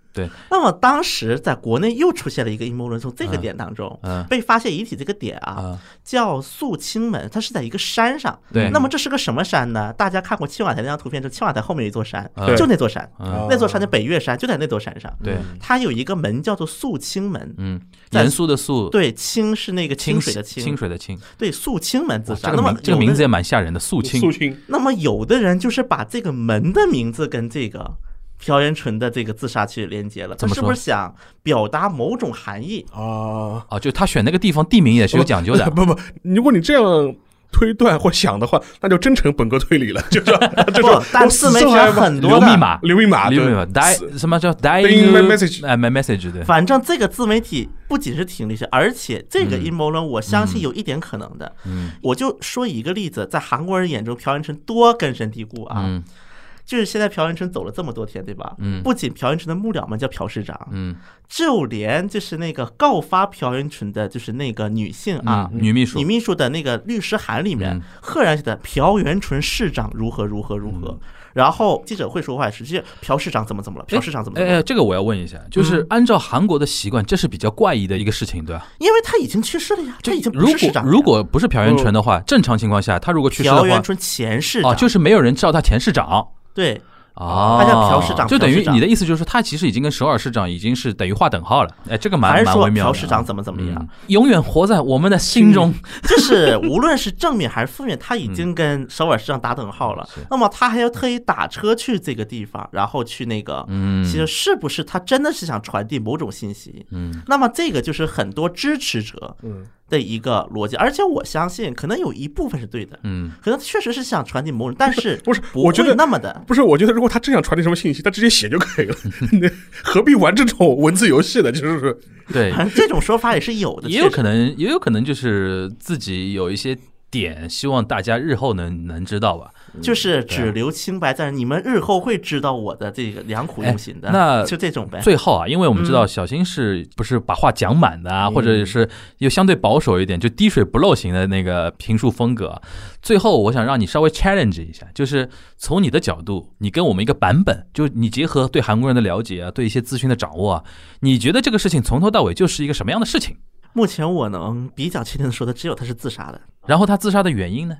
那么当时在国内又出现了一个阴谋论，从这个嗯点当中。嗯被发现遗体这个点啊，啊，叫肃清门，它是在一个山上。对那么这是个什么山呢？大家看过青瓦台那张图片，就青瓦台后面有一座山，就那座山，嗯那座山的北岳山就在那座山上。对，它有一个门叫做肃清门，嗯，在严肃的肃，对，清是那个清清水的清清水的清。对，肃清门自杀。那么这个名字也蛮吓人的，肃清肃。清，那么有的人就是把这个门的名字跟这个朴元淳的这个自杀去连接了，他是不是想表达某种含义？啊，啊，就他选那个地方地名也是有讲究的。不 [LAUGHS] 不，如果你这样推断或想的话，那就真成本格推理了，就是 [LAUGHS] 就是，但自媒体上很多的留密码，留密码，留密码对，die 什么叫 die Dying my message 哎，my message 对。反正这个自媒体不仅是挺厉害，而且这个嗯阴谋论，我相信有一点可能的。嗯我就说一个例子，在韩国人眼中，朴元淳多根深蒂固啊。嗯就是现在朴元淳走了这么多天，对吧？嗯不仅朴元淳的幕僚们叫朴市长，嗯就连就是那个告发朴元淳的，就是那个女性啊，嗯女秘书女秘书的那个律师函里面嗯，赫然写的朴元淳市长如何如何如嗯何。然后记者会说话也是，直接朴市长怎么怎么了，朴市长怎么怎么了，哎哎，这个我要问一下，就是嗯按照韩国的习惯，这是比较怪异的一个事情，对吧？因为他已经去世了呀，这已经不如果是市长。如果不是朴元淳的话，正常情况下，他如果去世的话，朴元淳前市长啊，就是没有人知道他前市长。对，啊，他叫朴市长就等于你的意思就是说，他其实已经跟首尔市长已经是等于划等号了。哎，这个蛮还是说蛮微妙的啊。朴市长怎么怎么样？嗯，永远活在我们的心中。就是无论是正面还是负面，他已经跟首尔市长打等号了。是。那么他还要特意打车去这个地方，然后去那个，嗯。其实是不是他真的是想传递某种信息？嗯。那么这个就是很多支持者嗯，的一个逻辑，而且我相信可能有一部分是对的，嗯，可能确实是想传递某种，但是 [LAUGHS] 不是不我觉得会那么的。不是，我觉得如果他真想传递什么信息，他直接写就可以了，[LAUGHS] 何必玩这种文字游戏呢？就是对，[LAUGHS] 反正这种说法也是有的，也有可能，也有可能就是自己有一些点，希望大家日后能能知道吧。就是只留清白在，你们日后会知道我的这个良苦用心的。哎那就这种呗。最后啊，因为我们知道嗯小新是不是把话讲满的啊，嗯或者是又相对保守一点，就滴水不漏型的那个评述风格。最后，我想让你稍微 challenge 一下，就是从你的角度，你跟我们一个版本，就你结合对韩国人的了解啊，对一些资讯的掌握啊，你觉得这个事情从头到尾就是一个什么样的事情？目前我能比较确定的说的只有他是自杀的然后他自杀的原因呢？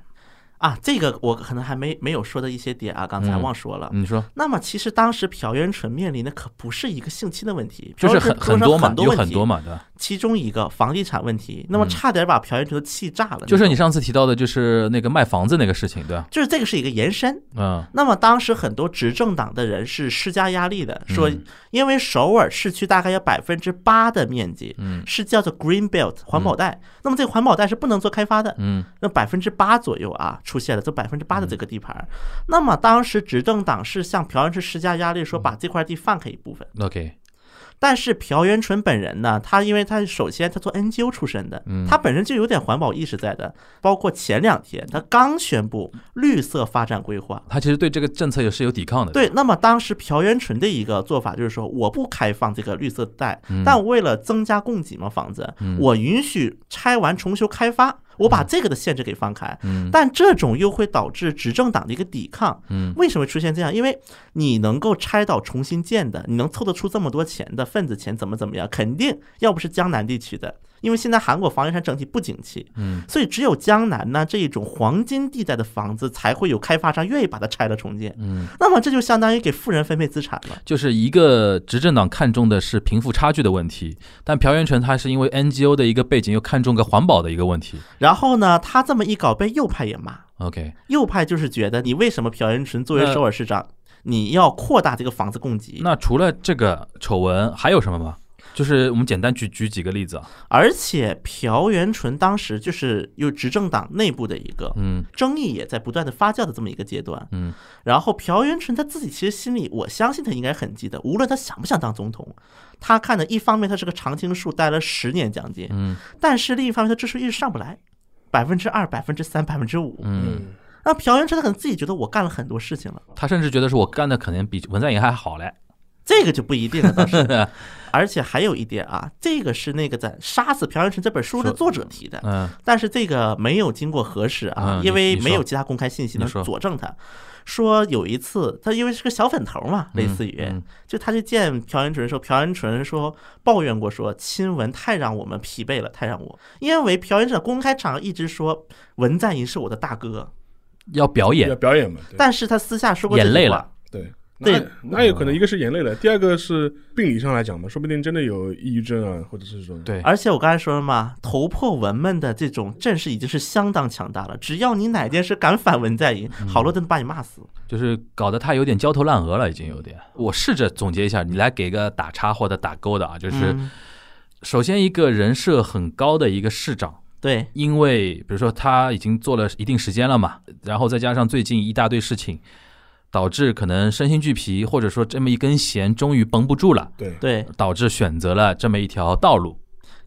啊，这个我可能还没没有说的一些点啊，刚才嗯忘说了。你说那么其实当时朴元淳面临的可不是一个性侵的问题，就是很很多嘛，有很多嘛，对吧？其中一个房地产问题，那么嗯差点把朴元淳都气炸了。就是你上次提到的，就是那个卖房子那个事情，对吧？就是这个是一个延伸。嗯那么当时很多执政党的人是施加压力的，说嗯因为首尔市区大概有百分之八的面积嗯是叫做 Green Belt 环保带，那么这个环保带是不能做开发的，嗯那百分之八左右啊出现了这百分之八的这个地盘儿，那么当时执政党是向朴元淳施加压力，说把这块地放开一部分。，OK，但是朴元淳本人呢，他因为他首先他做 NGO 出身的嗯，他本身就有点环保意识在的。包括前两天他刚宣布绿色发展规划，他其实对这个政策也是有抵抗的。对，那么当时朴元淳的一个做法就是说，我不开放这个绿色带嗯，但为了增加供给嘛，房子嗯，我允许拆完重修开发，我把这个的限制给放开。嗯但这种又会导致执政党的一个抵抗。嗯为什么会出现这样？因为你能够拆到重新建的，你能凑得出这么多钱的份子钱，怎么怎么样？肯定要不是江南地区的，因为现在韩国房地产整体不景气，嗯所以只有江南呢这一种黄金地带的房子，才会有开发商愿意把它拆了重建。嗯，那么这就相当于给富人分配资产了。就是一个执政党看重的是贫富差距的问题，但朴元淳他是因为 NGO 的一个背景，又看重个环保的一个问题。然后呢，他这么一搞，被右派也骂。OK，右派就是觉得你为什么朴元淳作为首尔市长，你要扩大这个房子供给？那除了这个丑闻还有什么吗？就是我们简单举举几个例子啊，而且朴元淳当时就是有执政党内部的一个嗯争议也在不断的发酵的这么一个阶段。嗯，然后朴元淳他自己其实心里，我相信他应该很记得，无论他想不想当总统，他看的一方面他是个常青树，待了十年将近，嗯但是另一方面他支持率一直上不来，百分之二、百分之三、百分之五。嗯，那朴元淳他可能自己觉得我干了很多事情了，他甚至觉得是我干的可能比文在寅还好嘞。这个就不一定了，倒是。[LAUGHS] 而且还有一点啊，这个是那个在《杀死朴元淳》这本书的作者提的，嗯。但是这个没有经过核实啊嗯，因为没有其他公开信息能佐证他。说有一次，他因为是个小粉头嘛，类似于，嗯。就他去见朴元淳的时候，朴元淳说抱怨过说亲文太让我们疲惫了，太让我，因为朴元淳公开场合一直说文在寅是我的大哥，要表演。要，表演嘛，但是他私下说过眼泪了，对。对那那有可能一个是眼泪了，第二个是病理上来讲嘛，说不定真的有抑郁症啊，或者是这种。对，而且我刚才说了嘛，头破文们的这种阵势已经是相当强大了。只要你哪件事敢反文在寅，嗯好多人都把你骂死。就是搞得他有点焦头烂额了，已经有点。我试着总结一下，你来给个打叉或者打勾的啊，就是嗯首先一个人设很高的一个市长。对因为比如说他已经做了一定时间了嘛，然后再加上最近一大堆事情，导致可能身心俱疲，或者说这么一根弦终于绷不住了，对对，导致选择了这么一条道路。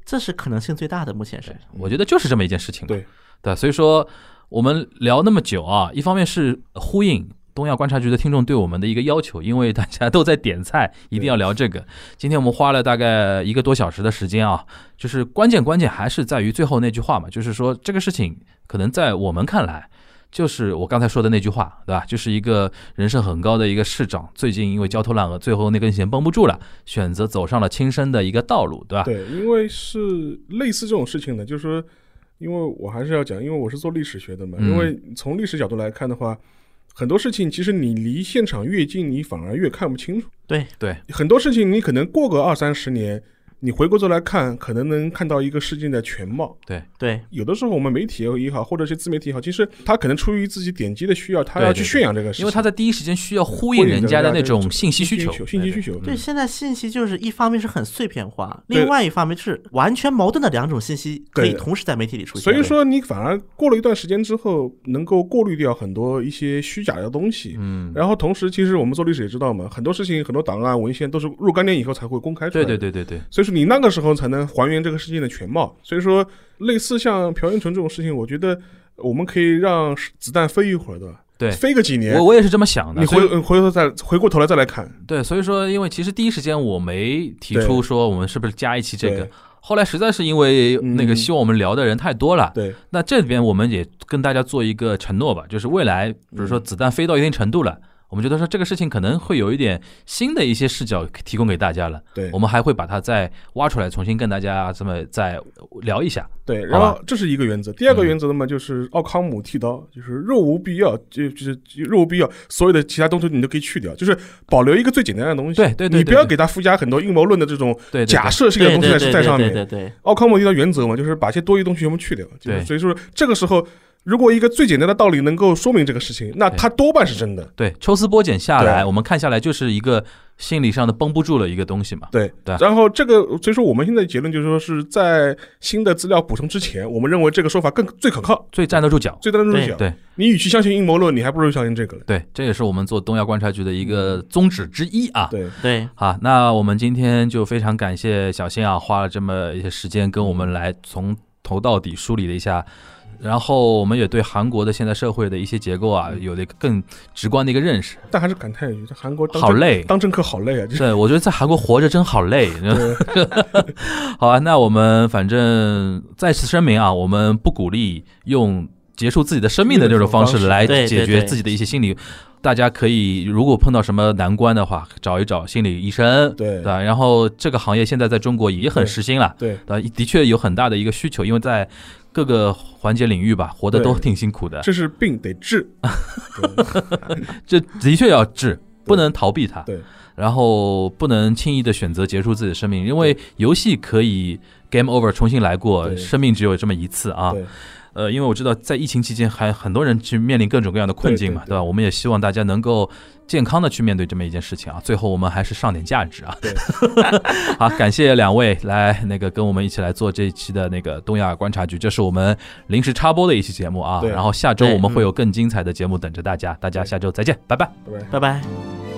这是可能性最大的，目前是。我觉得就是这么一件事情。对对，所以说我们聊那么久啊，一方面是呼应东亚观察局的听众对我们的一个要求，因为大家都在点菜，一定要聊这个。今天我们花了大概一个多小时的时间啊，就是关键关键还是在于最后那句话嘛，就是说这个事情可能在我们看来。就是我刚才说的那句话，对吧？就是一个人设很高的一个市长，最近因为焦头烂额，最后那根弦绷不住了，选择走上了轻生的一个道路，对吧？对，因为是类似这种事情呢，就是说，因为我还是要讲，因为我是做历史学的嘛，嗯因为从历史角度来看的话，很多事情其实你离现场越近，你反而越看不清楚。对对，很多事情你可能过个二三十年，你回过头来看，可能能看到一个事件的全貌。对对有的时候我们媒体也好，或者是自媒体也好，其实他可能出于自己点击的需要，他要去宣扬这个事情，因为他在第一时间需要呼应人家的那种信息需求，信息需求。对，现在信息就是一方面是很碎片化，另外一方面是完全矛盾的两种信息可以同时在媒体里出现。所以说，你反而过了一段时间之后，能够过滤掉很多一些虚假的东西。嗯，然后同时，其实我们做历史也知道嘛，很多事情、很多档案、文献都是若干年以后才会公开出来对。对对对对，所以说你那个时候才能还原这个事件的全貌。所以说，类似像朴元淳这种事情，我觉得我们可以让子弹飞一会儿的，对飞个几年我，我也是这么想的。你回回头再回过头来再来看，对，所以说，因为其实第一时间我没提出说我们是不是加一期这个，后来实在是因为那个嗯希望我们聊的人太多了，对那这里边我们也跟大家做一个承诺吧，就是未来比如说子弹飞到一定程度了。我们觉得说这个事情可能会有一点新的一些视角提供给大家了，对我们还会把它再挖出来，重新跟大家这么再聊一下。对。然后这是一个原则，第二个嗯原则呢嘛，就是奥康姆剃刀，就是若无必要，就就是若无必要，所有的其他东西你都可以去掉，就是保留一个最简单的东西。对对对你不要给它附加很多阴谋论的这种假设性的东西在上面。对对对，奥康姆剃刀原则嘛，就是把一些多余东西全部去掉。就是对所以说这个时候，如果一个最简单的道理能够说明这个事情，那它多半是真的。对，抽丝剥茧下来，我们看下来就是一个心理上的绷不住了一个东西嘛。对对然后这个，所以说我们现在结论就是说是在新的资料补充之前，我们认为这个说法更最可靠、最站得住脚。最站得住脚。对你与其相信阴谋论，你还不如相信这个了。对，这也是我们做东亚观察局的一个宗旨之一啊。对，对，好，那我们今天就非常感谢小新啊，花了这么一些时间跟我们来从头到底梳理了一下。然后我们也对韩国的现在社会的一些结构啊，有了一个更直观的一个认识。但还是感叹一句，在韩国好累，当政客好累啊！就是对我觉得在韩国活着真好累。[LAUGHS] 好啊，那我们反正再次声明啊，我们不鼓励用结束自己的生命的这种方式来解决自己的一些心理。大家可以如果碰到什么难关的话，找一找心理医生，对吧？然后这个行业现在在中国也很时兴了，对对，的确有很大的一个需求，因为在各个环节领域吧，活得都挺辛苦的，这是病得治。[LAUGHS] 这的确要治，不能逃避它。对然后不能轻易的选择结束自己的生命，因为游戏可以 game over 重新来过，生命只有这么一次啊。对呃，因为我知道在疫情期间还很多人去面临各种各样的困境嘛，对对对吧？我们也希望大家能够健康的去面对这么一件事情啊。最后我们还是上点价值啊。对，[LAUGHS] 好，感谢两位来那个跟我们一起来做这一期的那个东亚观察局，这是我们临时插播的一期节目啊。对然后下周我们会有更精彩的节目等着大家，大家下周再见，拜拜。拜拜。拜拜。